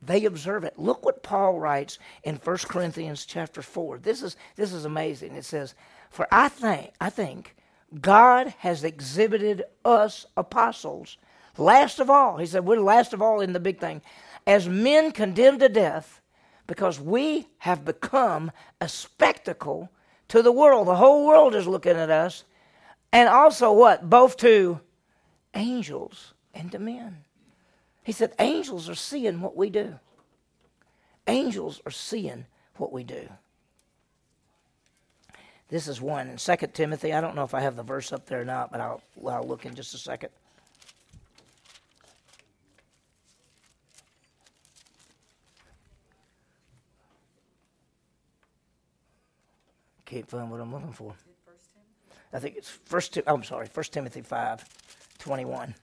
They observe it. Look what Paul writes in 1 Corinthians chapter 4. This is, this is amazing. It says, For I think, I think God has exhibited us apostles, last of all, he said, we're last of all in the big thing, as men condemned to death because we have become a spectacle to the world. The whole world is looking at us. And also, what? Both to angels and to men. He said, angels are seeing what we do. Angels are seeing what we do. This is one in 2 Timothy. I don't know if I have the verse up there or not, but I'll, I'll look in just a second. Can't find what I'm looking for. I think it's First. Tim- I'm sorry, First Timothy five, twenty-one.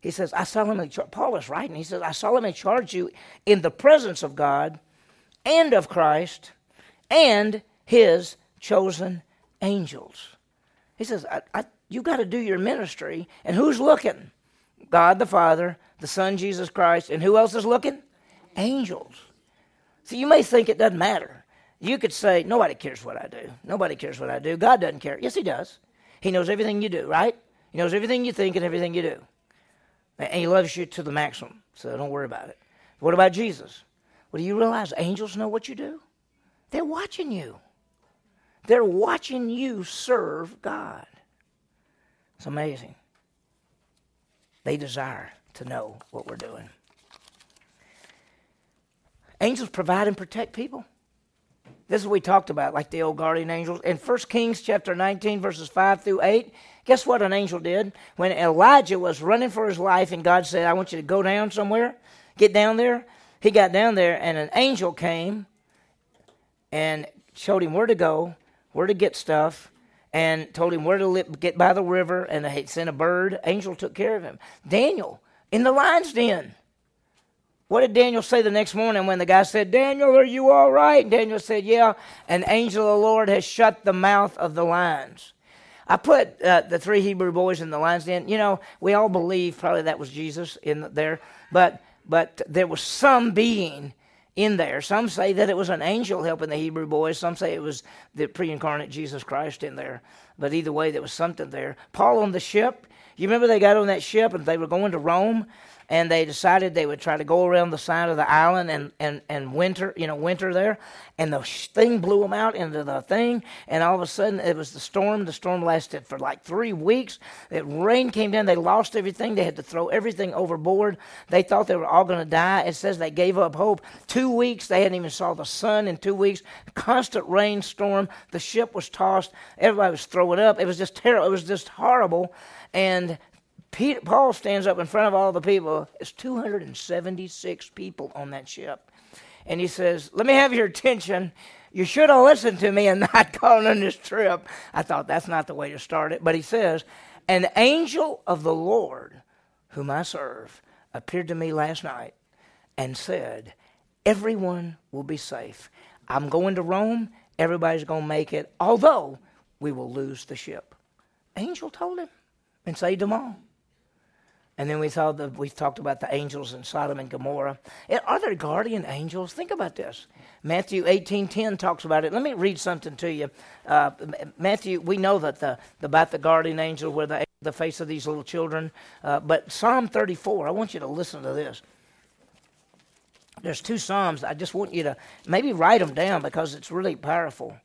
He says, "I solemnly char-, Paul is writing. He says, "I solemnly charge you in the presence of God, and of Christ, and His chosen angels." He says, I, I, "You got to do your ministry, and who's looking? God the Father, the Son Jesus Christ, and who else is looking? Angels." See, you may think it doesn't matter. You could say, nobody cares what I do. Nobody cares what I do. God doesn't care. Yes, He does. He knows everything you do, right? He knows everything you think and everything you do. And He loves you to the maximum, so don't worry about it. What about Jesus? Well, do you realize angels know what you do? They're watching you. They're watching you serve God. It's amazing. They desire to know what we're doing. Angels provide and protect people. This is what we talked about, like the old guardian angels. In 1 Kings chapter 19, verses 5 through 8, guess what an angel did? When Elijah was running for his life and God said, I want you to go down somewhere, get down there. He got down there and an angel came and showed him where to go, where to get stuff, and told him where to get by the river, and he sent a bird. Angel took care of him. Daniel in the lion's den. What did Daniel say the next morning when the guy said, Daniel, are you all right? And Daniel said, Yeah, an angel of the Lord has shut the mouth of the lions. I put uh, the three Hebrew boys in the lion's den. You know, we all believe probably that was Jesus in there, but but there was some being in there. Some say that it was an angel helping the Hebrew boys. Some say it was the pre-incarnate Jesus Christ in there. But either way, there was something there. Paul on the ship. You remember they got on that ship and they were going to Rome, and they decided they would try to go around the side of the island and, and, and winter, you know, winter there. And the thing blew them out into the thing, and all of a sudden it was the storm. The storm lasted for like three weeks. It rain came down. They lost everything. They had to throw everything overboard. They thought they were all going to die. It says they gave up hope. Two weeks they hadn't even saw the sun in two weeks. Constant rainstorm. The ship was tossed. Everybody was throwing up. It was just terrible. It was just horrible. And Peter, Paul stands up in front of all the people. It's 276 people on that ship. And he says, Let me have your attention. You should have listened to me and [laughs] not gone on this trip. I thought that's not the way to start it. But he says, An angel of the Lord, whom I serve, appeared to me last night and said, Everyone will be safe. I'm going to Rome. Everybody's going to make it, although we will lose the ship. Angel told him and saved them all. And then we saw the we talked about the angels in Sodom and Gomorrah. Are there guardian angels? Think about this. Matthew eighteen ten talks about it. Let me read something to you. Uh, Matthew, we know that the about the guardian angel were the the face of these little children. Uh, but Psalm thirty four. I want you to listen to this. There's two psalms. I just want you to maybe write them down because it's really powerful.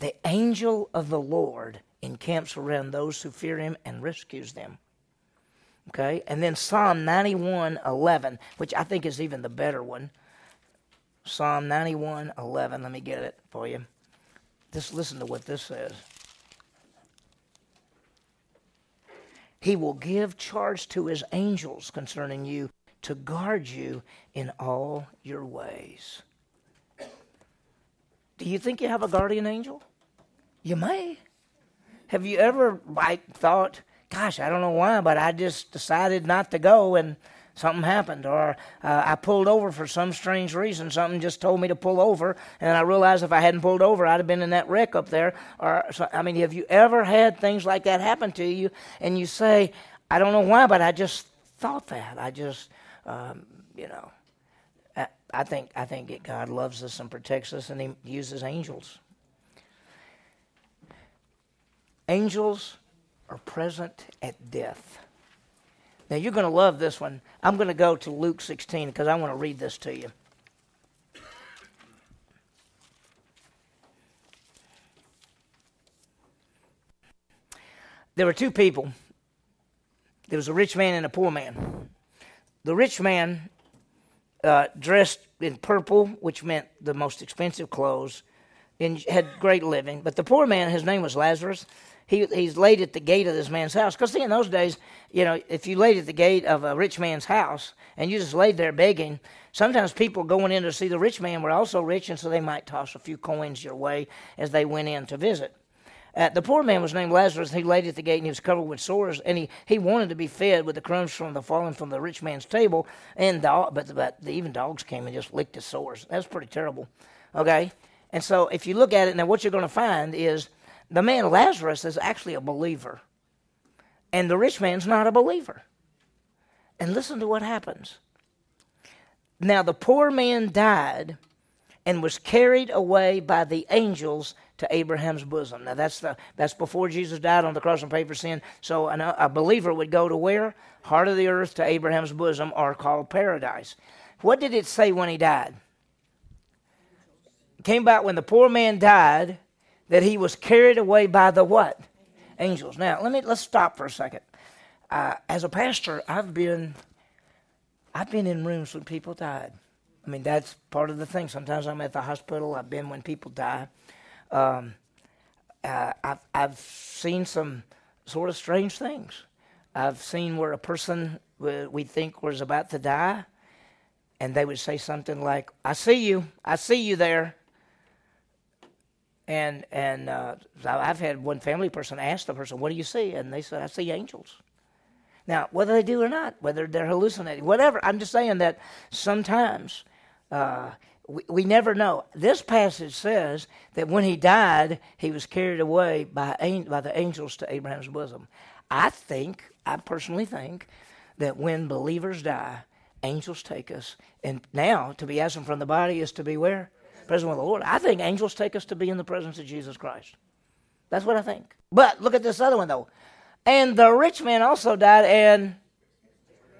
The angel of the Lord encamps around those who fear him and rescues them. Okay? And then Psalm 91 11, which I think is even the better one. Psalm 91 11. Let me get it for you. Just listen to what this says. He will give charge to his angels concerning you to guard you in all your ways. Do you think you have a guardian angel? You may. Have you ever like thought, gosh, I don't know why, but I just decided not to go and something happened, or uh, I pulled over for some strange reason. Something just told me to pull over, and I realized if I hadn't pulled over, I'd have been in that wreck up there. Or so, I mean, have you ever had things like that happen to you, and you say, I don't know why, but I just thought that. I just, um, you know, I, think I think God loves us and protects us, and He uses angels. Angels are present at death. Now, you're going to love this one. I'm going to go to Luke 16 because I want to read this to you. There were two people. There was a rich man and a poor man. The rich man uh, dressed in purple, which meant the most expensive clothes, and had great living. But the poor man, his name was Lazarus, he, he's laid at the gate of this man's house. Because, see, in those days, you know, if you laid at the gate of a rich man's house and you just laid there begging, sometimes people going in to see the rich man were also rich, and so they might toss a few coins your way as they went in to visit. Uh, the poor man was named Lazarus, and he laid at the gate, and he was covered with sores, and he, he wanted to be fed with the crumbs from the fallen from the rich man's table, and the, but, but even dogs came and just licked his sores. That's pretty terrible, okay? And so if you look at it, now what you're going to find is the man Lazarus is actually a believer, and the rich man's not a believer. And listen to what happens. Now, the poor man died and was carried away by the angels to Abraham's bosom. Now, that's, the, that's before Jesus died on the cross and paid for sin. So, an, a believer would go to where? Heart of the earth to Abraham's bosom, or called paradise. What did it say when he died? It came about when the poor man died that he was carried away by the what? Angels. Now, let me let's stop for a second. Uh, as a pastor, I've been I've been in rooms when people died. I mean, that's part of the thing. Sometimes I'm at the hospital. I've been when people die. Um, uh, I've I've seen some sort of strange things. I've seen where a person we think was about to die, and they would say something like, "I see you. I see you there." And and uh, I've had one family person ask the person, "What do you see?" And they said, "I see angels." Now, whether they do or not, whether they're hallucinating, whatever, I'm just saying that sometimes uh, we, we never know. This passage says that when he died, he was carried away by by the angels to Abraham's bosom. I think, I personally think, that when believers die, angels take us, and now to be absent from the body is to be where presence with the Lord. I think angels take us to be in the presence of Jesus Christ. That's what I think. But look at this other one, though. And the rich man also died, and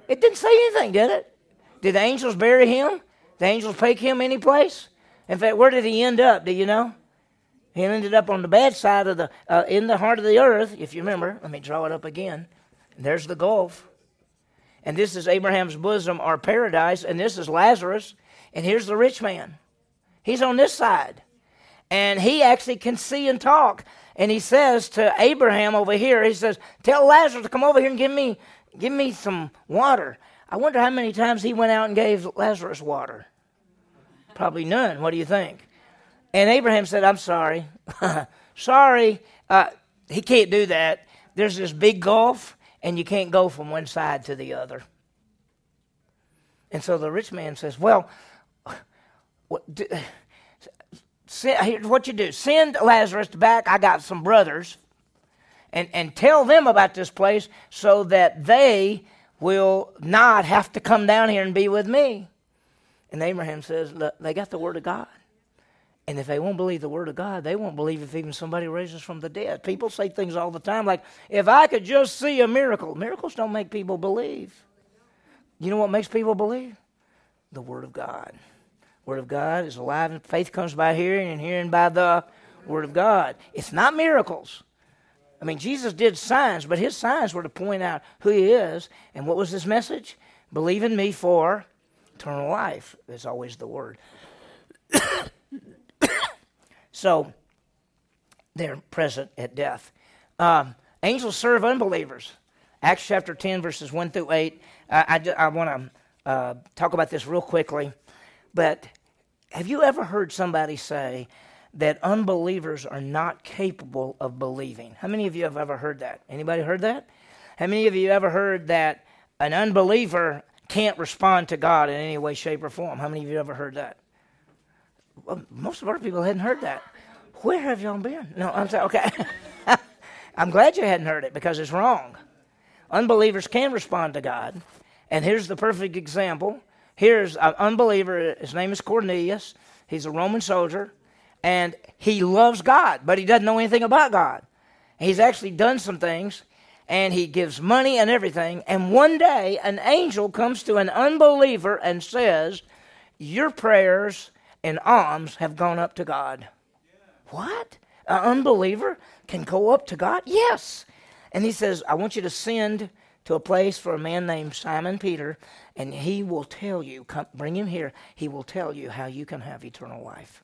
it didn't say anything, did it? Did the angels bury him? The angels take him any place? In fact, where did he end up? Do you know? He ended up on the bad side of the, uh, in the heart of the earth, if you remember. Let me draw it up again. There's the Gulf. And this is Abraham's bosom, our paradise. And this is Lazarus. And here's the rich man. He's on this side. And he actually can see and talk. And he says to Abraham over here, he says, Tell Lazarus to come over here and give me give me some water. I wonder how many times he went out and gave Lazarus water. Probably none. What do you think? And Abraham said, I'm sorry. [laughs] sorry. Uh, he can't do that. There's this big gulf, and you can't go from one side to the other. And so the rich man says, Well, what, send, what you do send Lazarus back. I got some brothers, and, and tell them about this place so that they will not have to come down here and be with me. And Abraham says, Look, they got the word of God. And if they won't believe the word of God, they won't believe if even somebody raises from the dead. People say things all the time like, if I could just see a miracle. Miracles don't make people believe. You know what makes people believe? The word of God. Word of God is alive, and faith comes by hearing, and hearing by the Word of God. It's not miracles. I mean, Jesus did signs, but his signs were to point out who he is. And what was his message? Believe in me for eternal life. Is always the word. [coughs] so they're present at death. Um, angels serve unbelievers. Acts chapter 10, verses 1 through 8. I, I, I want to uh, talk about this real quickly. But have you ever heard somebody say that unbelievers are not capable of believing? How many of you have ever heard that? Anybody heard that? How many of you ever heard that an unbeliever can't respond to God in any way, shape, or form? How many of you ever heard that? Well, most of our people hadn't heard that. Where have y'all been? No, I'm sorry. Okay. [laughs] I'm glad you hadn't heard it because it's wrong. Unbelievers can respond to God. And here's the perfect example. Here's an unbeliever. His name is Cornelius. He's a Roman soldier. And he loves God, but he doesn't know anything about God. He's actually done some things, and he gives money and everything. And one day, an angel comes to an unbeliever and says, Your prayers and alms have gone up to God. What? An unbeliever can go up to God? Yes. And he says, I want you to send to a place for a man named Simon Peter, and he will tell you, come, bring him here, he will tell you how you can have eternal life.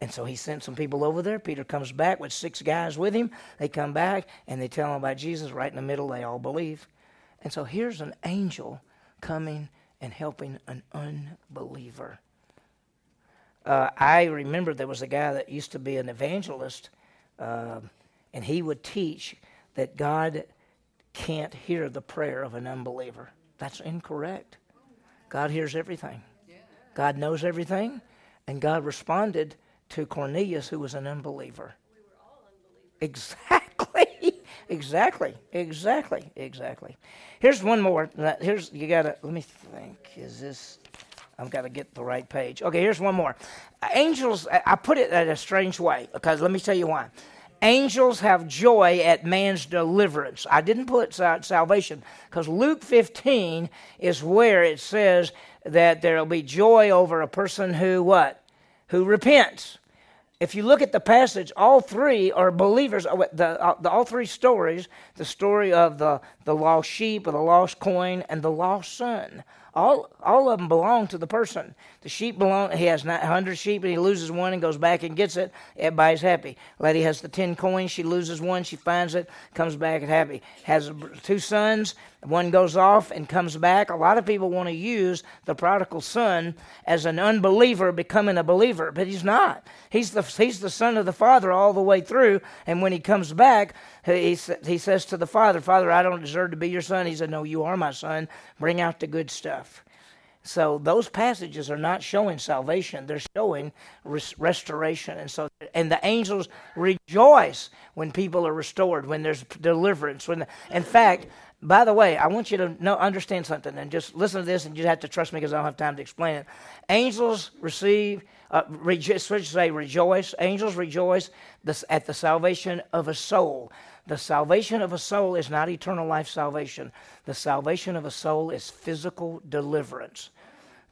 And so he sent some people over there. Peter comes back with six guys with him. They come back and they tell him about Jesus. Right in the middle, they all believe. And so here's an angel coming and helping an unbeliever. Uh, I remember there was a guy that used to be an evangelist, uh, and he would teach that God can't hear the prayer of an unbeliever. That's incorrect. God hears everything, God knows everything, and God responded to Cornelius, who was an unbeliever. Exactly. [laughs] Exactly. Exactly. Exactly. Here's one more. Here's you gotta let me think. Is this I've got to get the right page. Okay, here's one more. Angels, I put it in a strange way because let me tell you why. Angels have joy at man's deliverance. I didn't put salvation because Luke 15 is where it says that there will be joy over a person who what? Who repents. If you look at the passage, all three are believers. Uh, the, uh, the, all three stories the story of the, the lost sheep, or the lost coin, and the lost son all all of them belong to the person. The sheep belong. He has 100 sheep and he loses one and goes back and gets it. Everybody's happy. Lady has the 10 coins. She loses one. She finds it, comes back and happy. Has two sons. One goes off and comes back. A lot of people want to use the prodigal son as an unbeliever becoming a believer, but he's not. He's the he's the son of the father all the way through. And when he comes back, he he says to the father, "Father, I don't deserve to be your son." He said, "No, you are my son. Bring out the good stuff." So those passages are not showing salvation; they're showing res- restoration. And so, and the angels rejoice when people are restored, when there's deliverance. When, the, in fact, by the way, I want you to know, understand something, and just listen to this, and you have to trust me because I don't have time to explain it. Angels receive, uh, rejo- say rejoice. Angels rejoice at the salvation of a soul. The salvation of a soul is not eternal life salvation. The salvation of a soul is physical deliverance.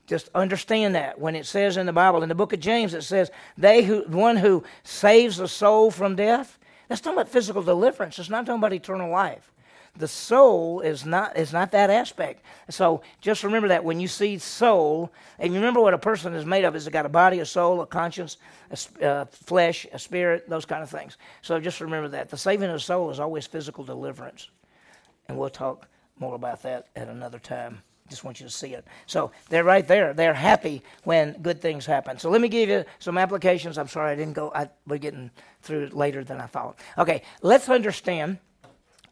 Just understand that when it says in the Bible, in the book of James, it says, "They who one who saves a soul from death." That's talking about physical deliverance. It's not talking about eternal life. The soul is not is not that aspect. So just remember that when you see soul, and you remember what a person is made of. Is it got a body, a soul, a conscience, a uh, flesh, a spirit, those kind of things. So just remember that the saving of the soul is always physical deliverance, and we'll talk more about that at another time. Just want you to see it. So they're right there. They're happy when good things happen. So let me give you some applications. I'm sorry I didn't go. I, we're getting through later than I thought. Okay, let's understand.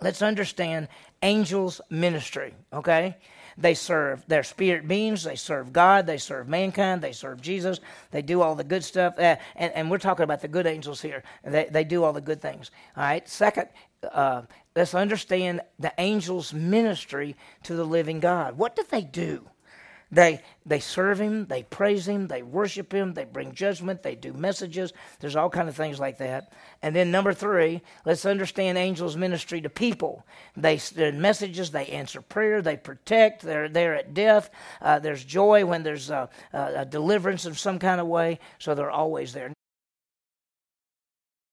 Let's understand angels' ministry. Okay, they serve their spirit beings, they serve God, they serve mankind, they serve Jesus, they do all the good stuff. Uh, and, and, we're talking about the good angels here. They, they do all the good things. All right. Second, uh, let's understand the angels' ministry to the living God. What do they do? They, they serve him, they praise him, they worship him, they bring judgment, they do messages. There's all kind of things like that. And then number three, let's understand angels' ministry to people. They send messages, they answer prayer, they protect, they're there at death. Uh, there's joy when there's a, a, a deliverance of some kind of way, so they're always there.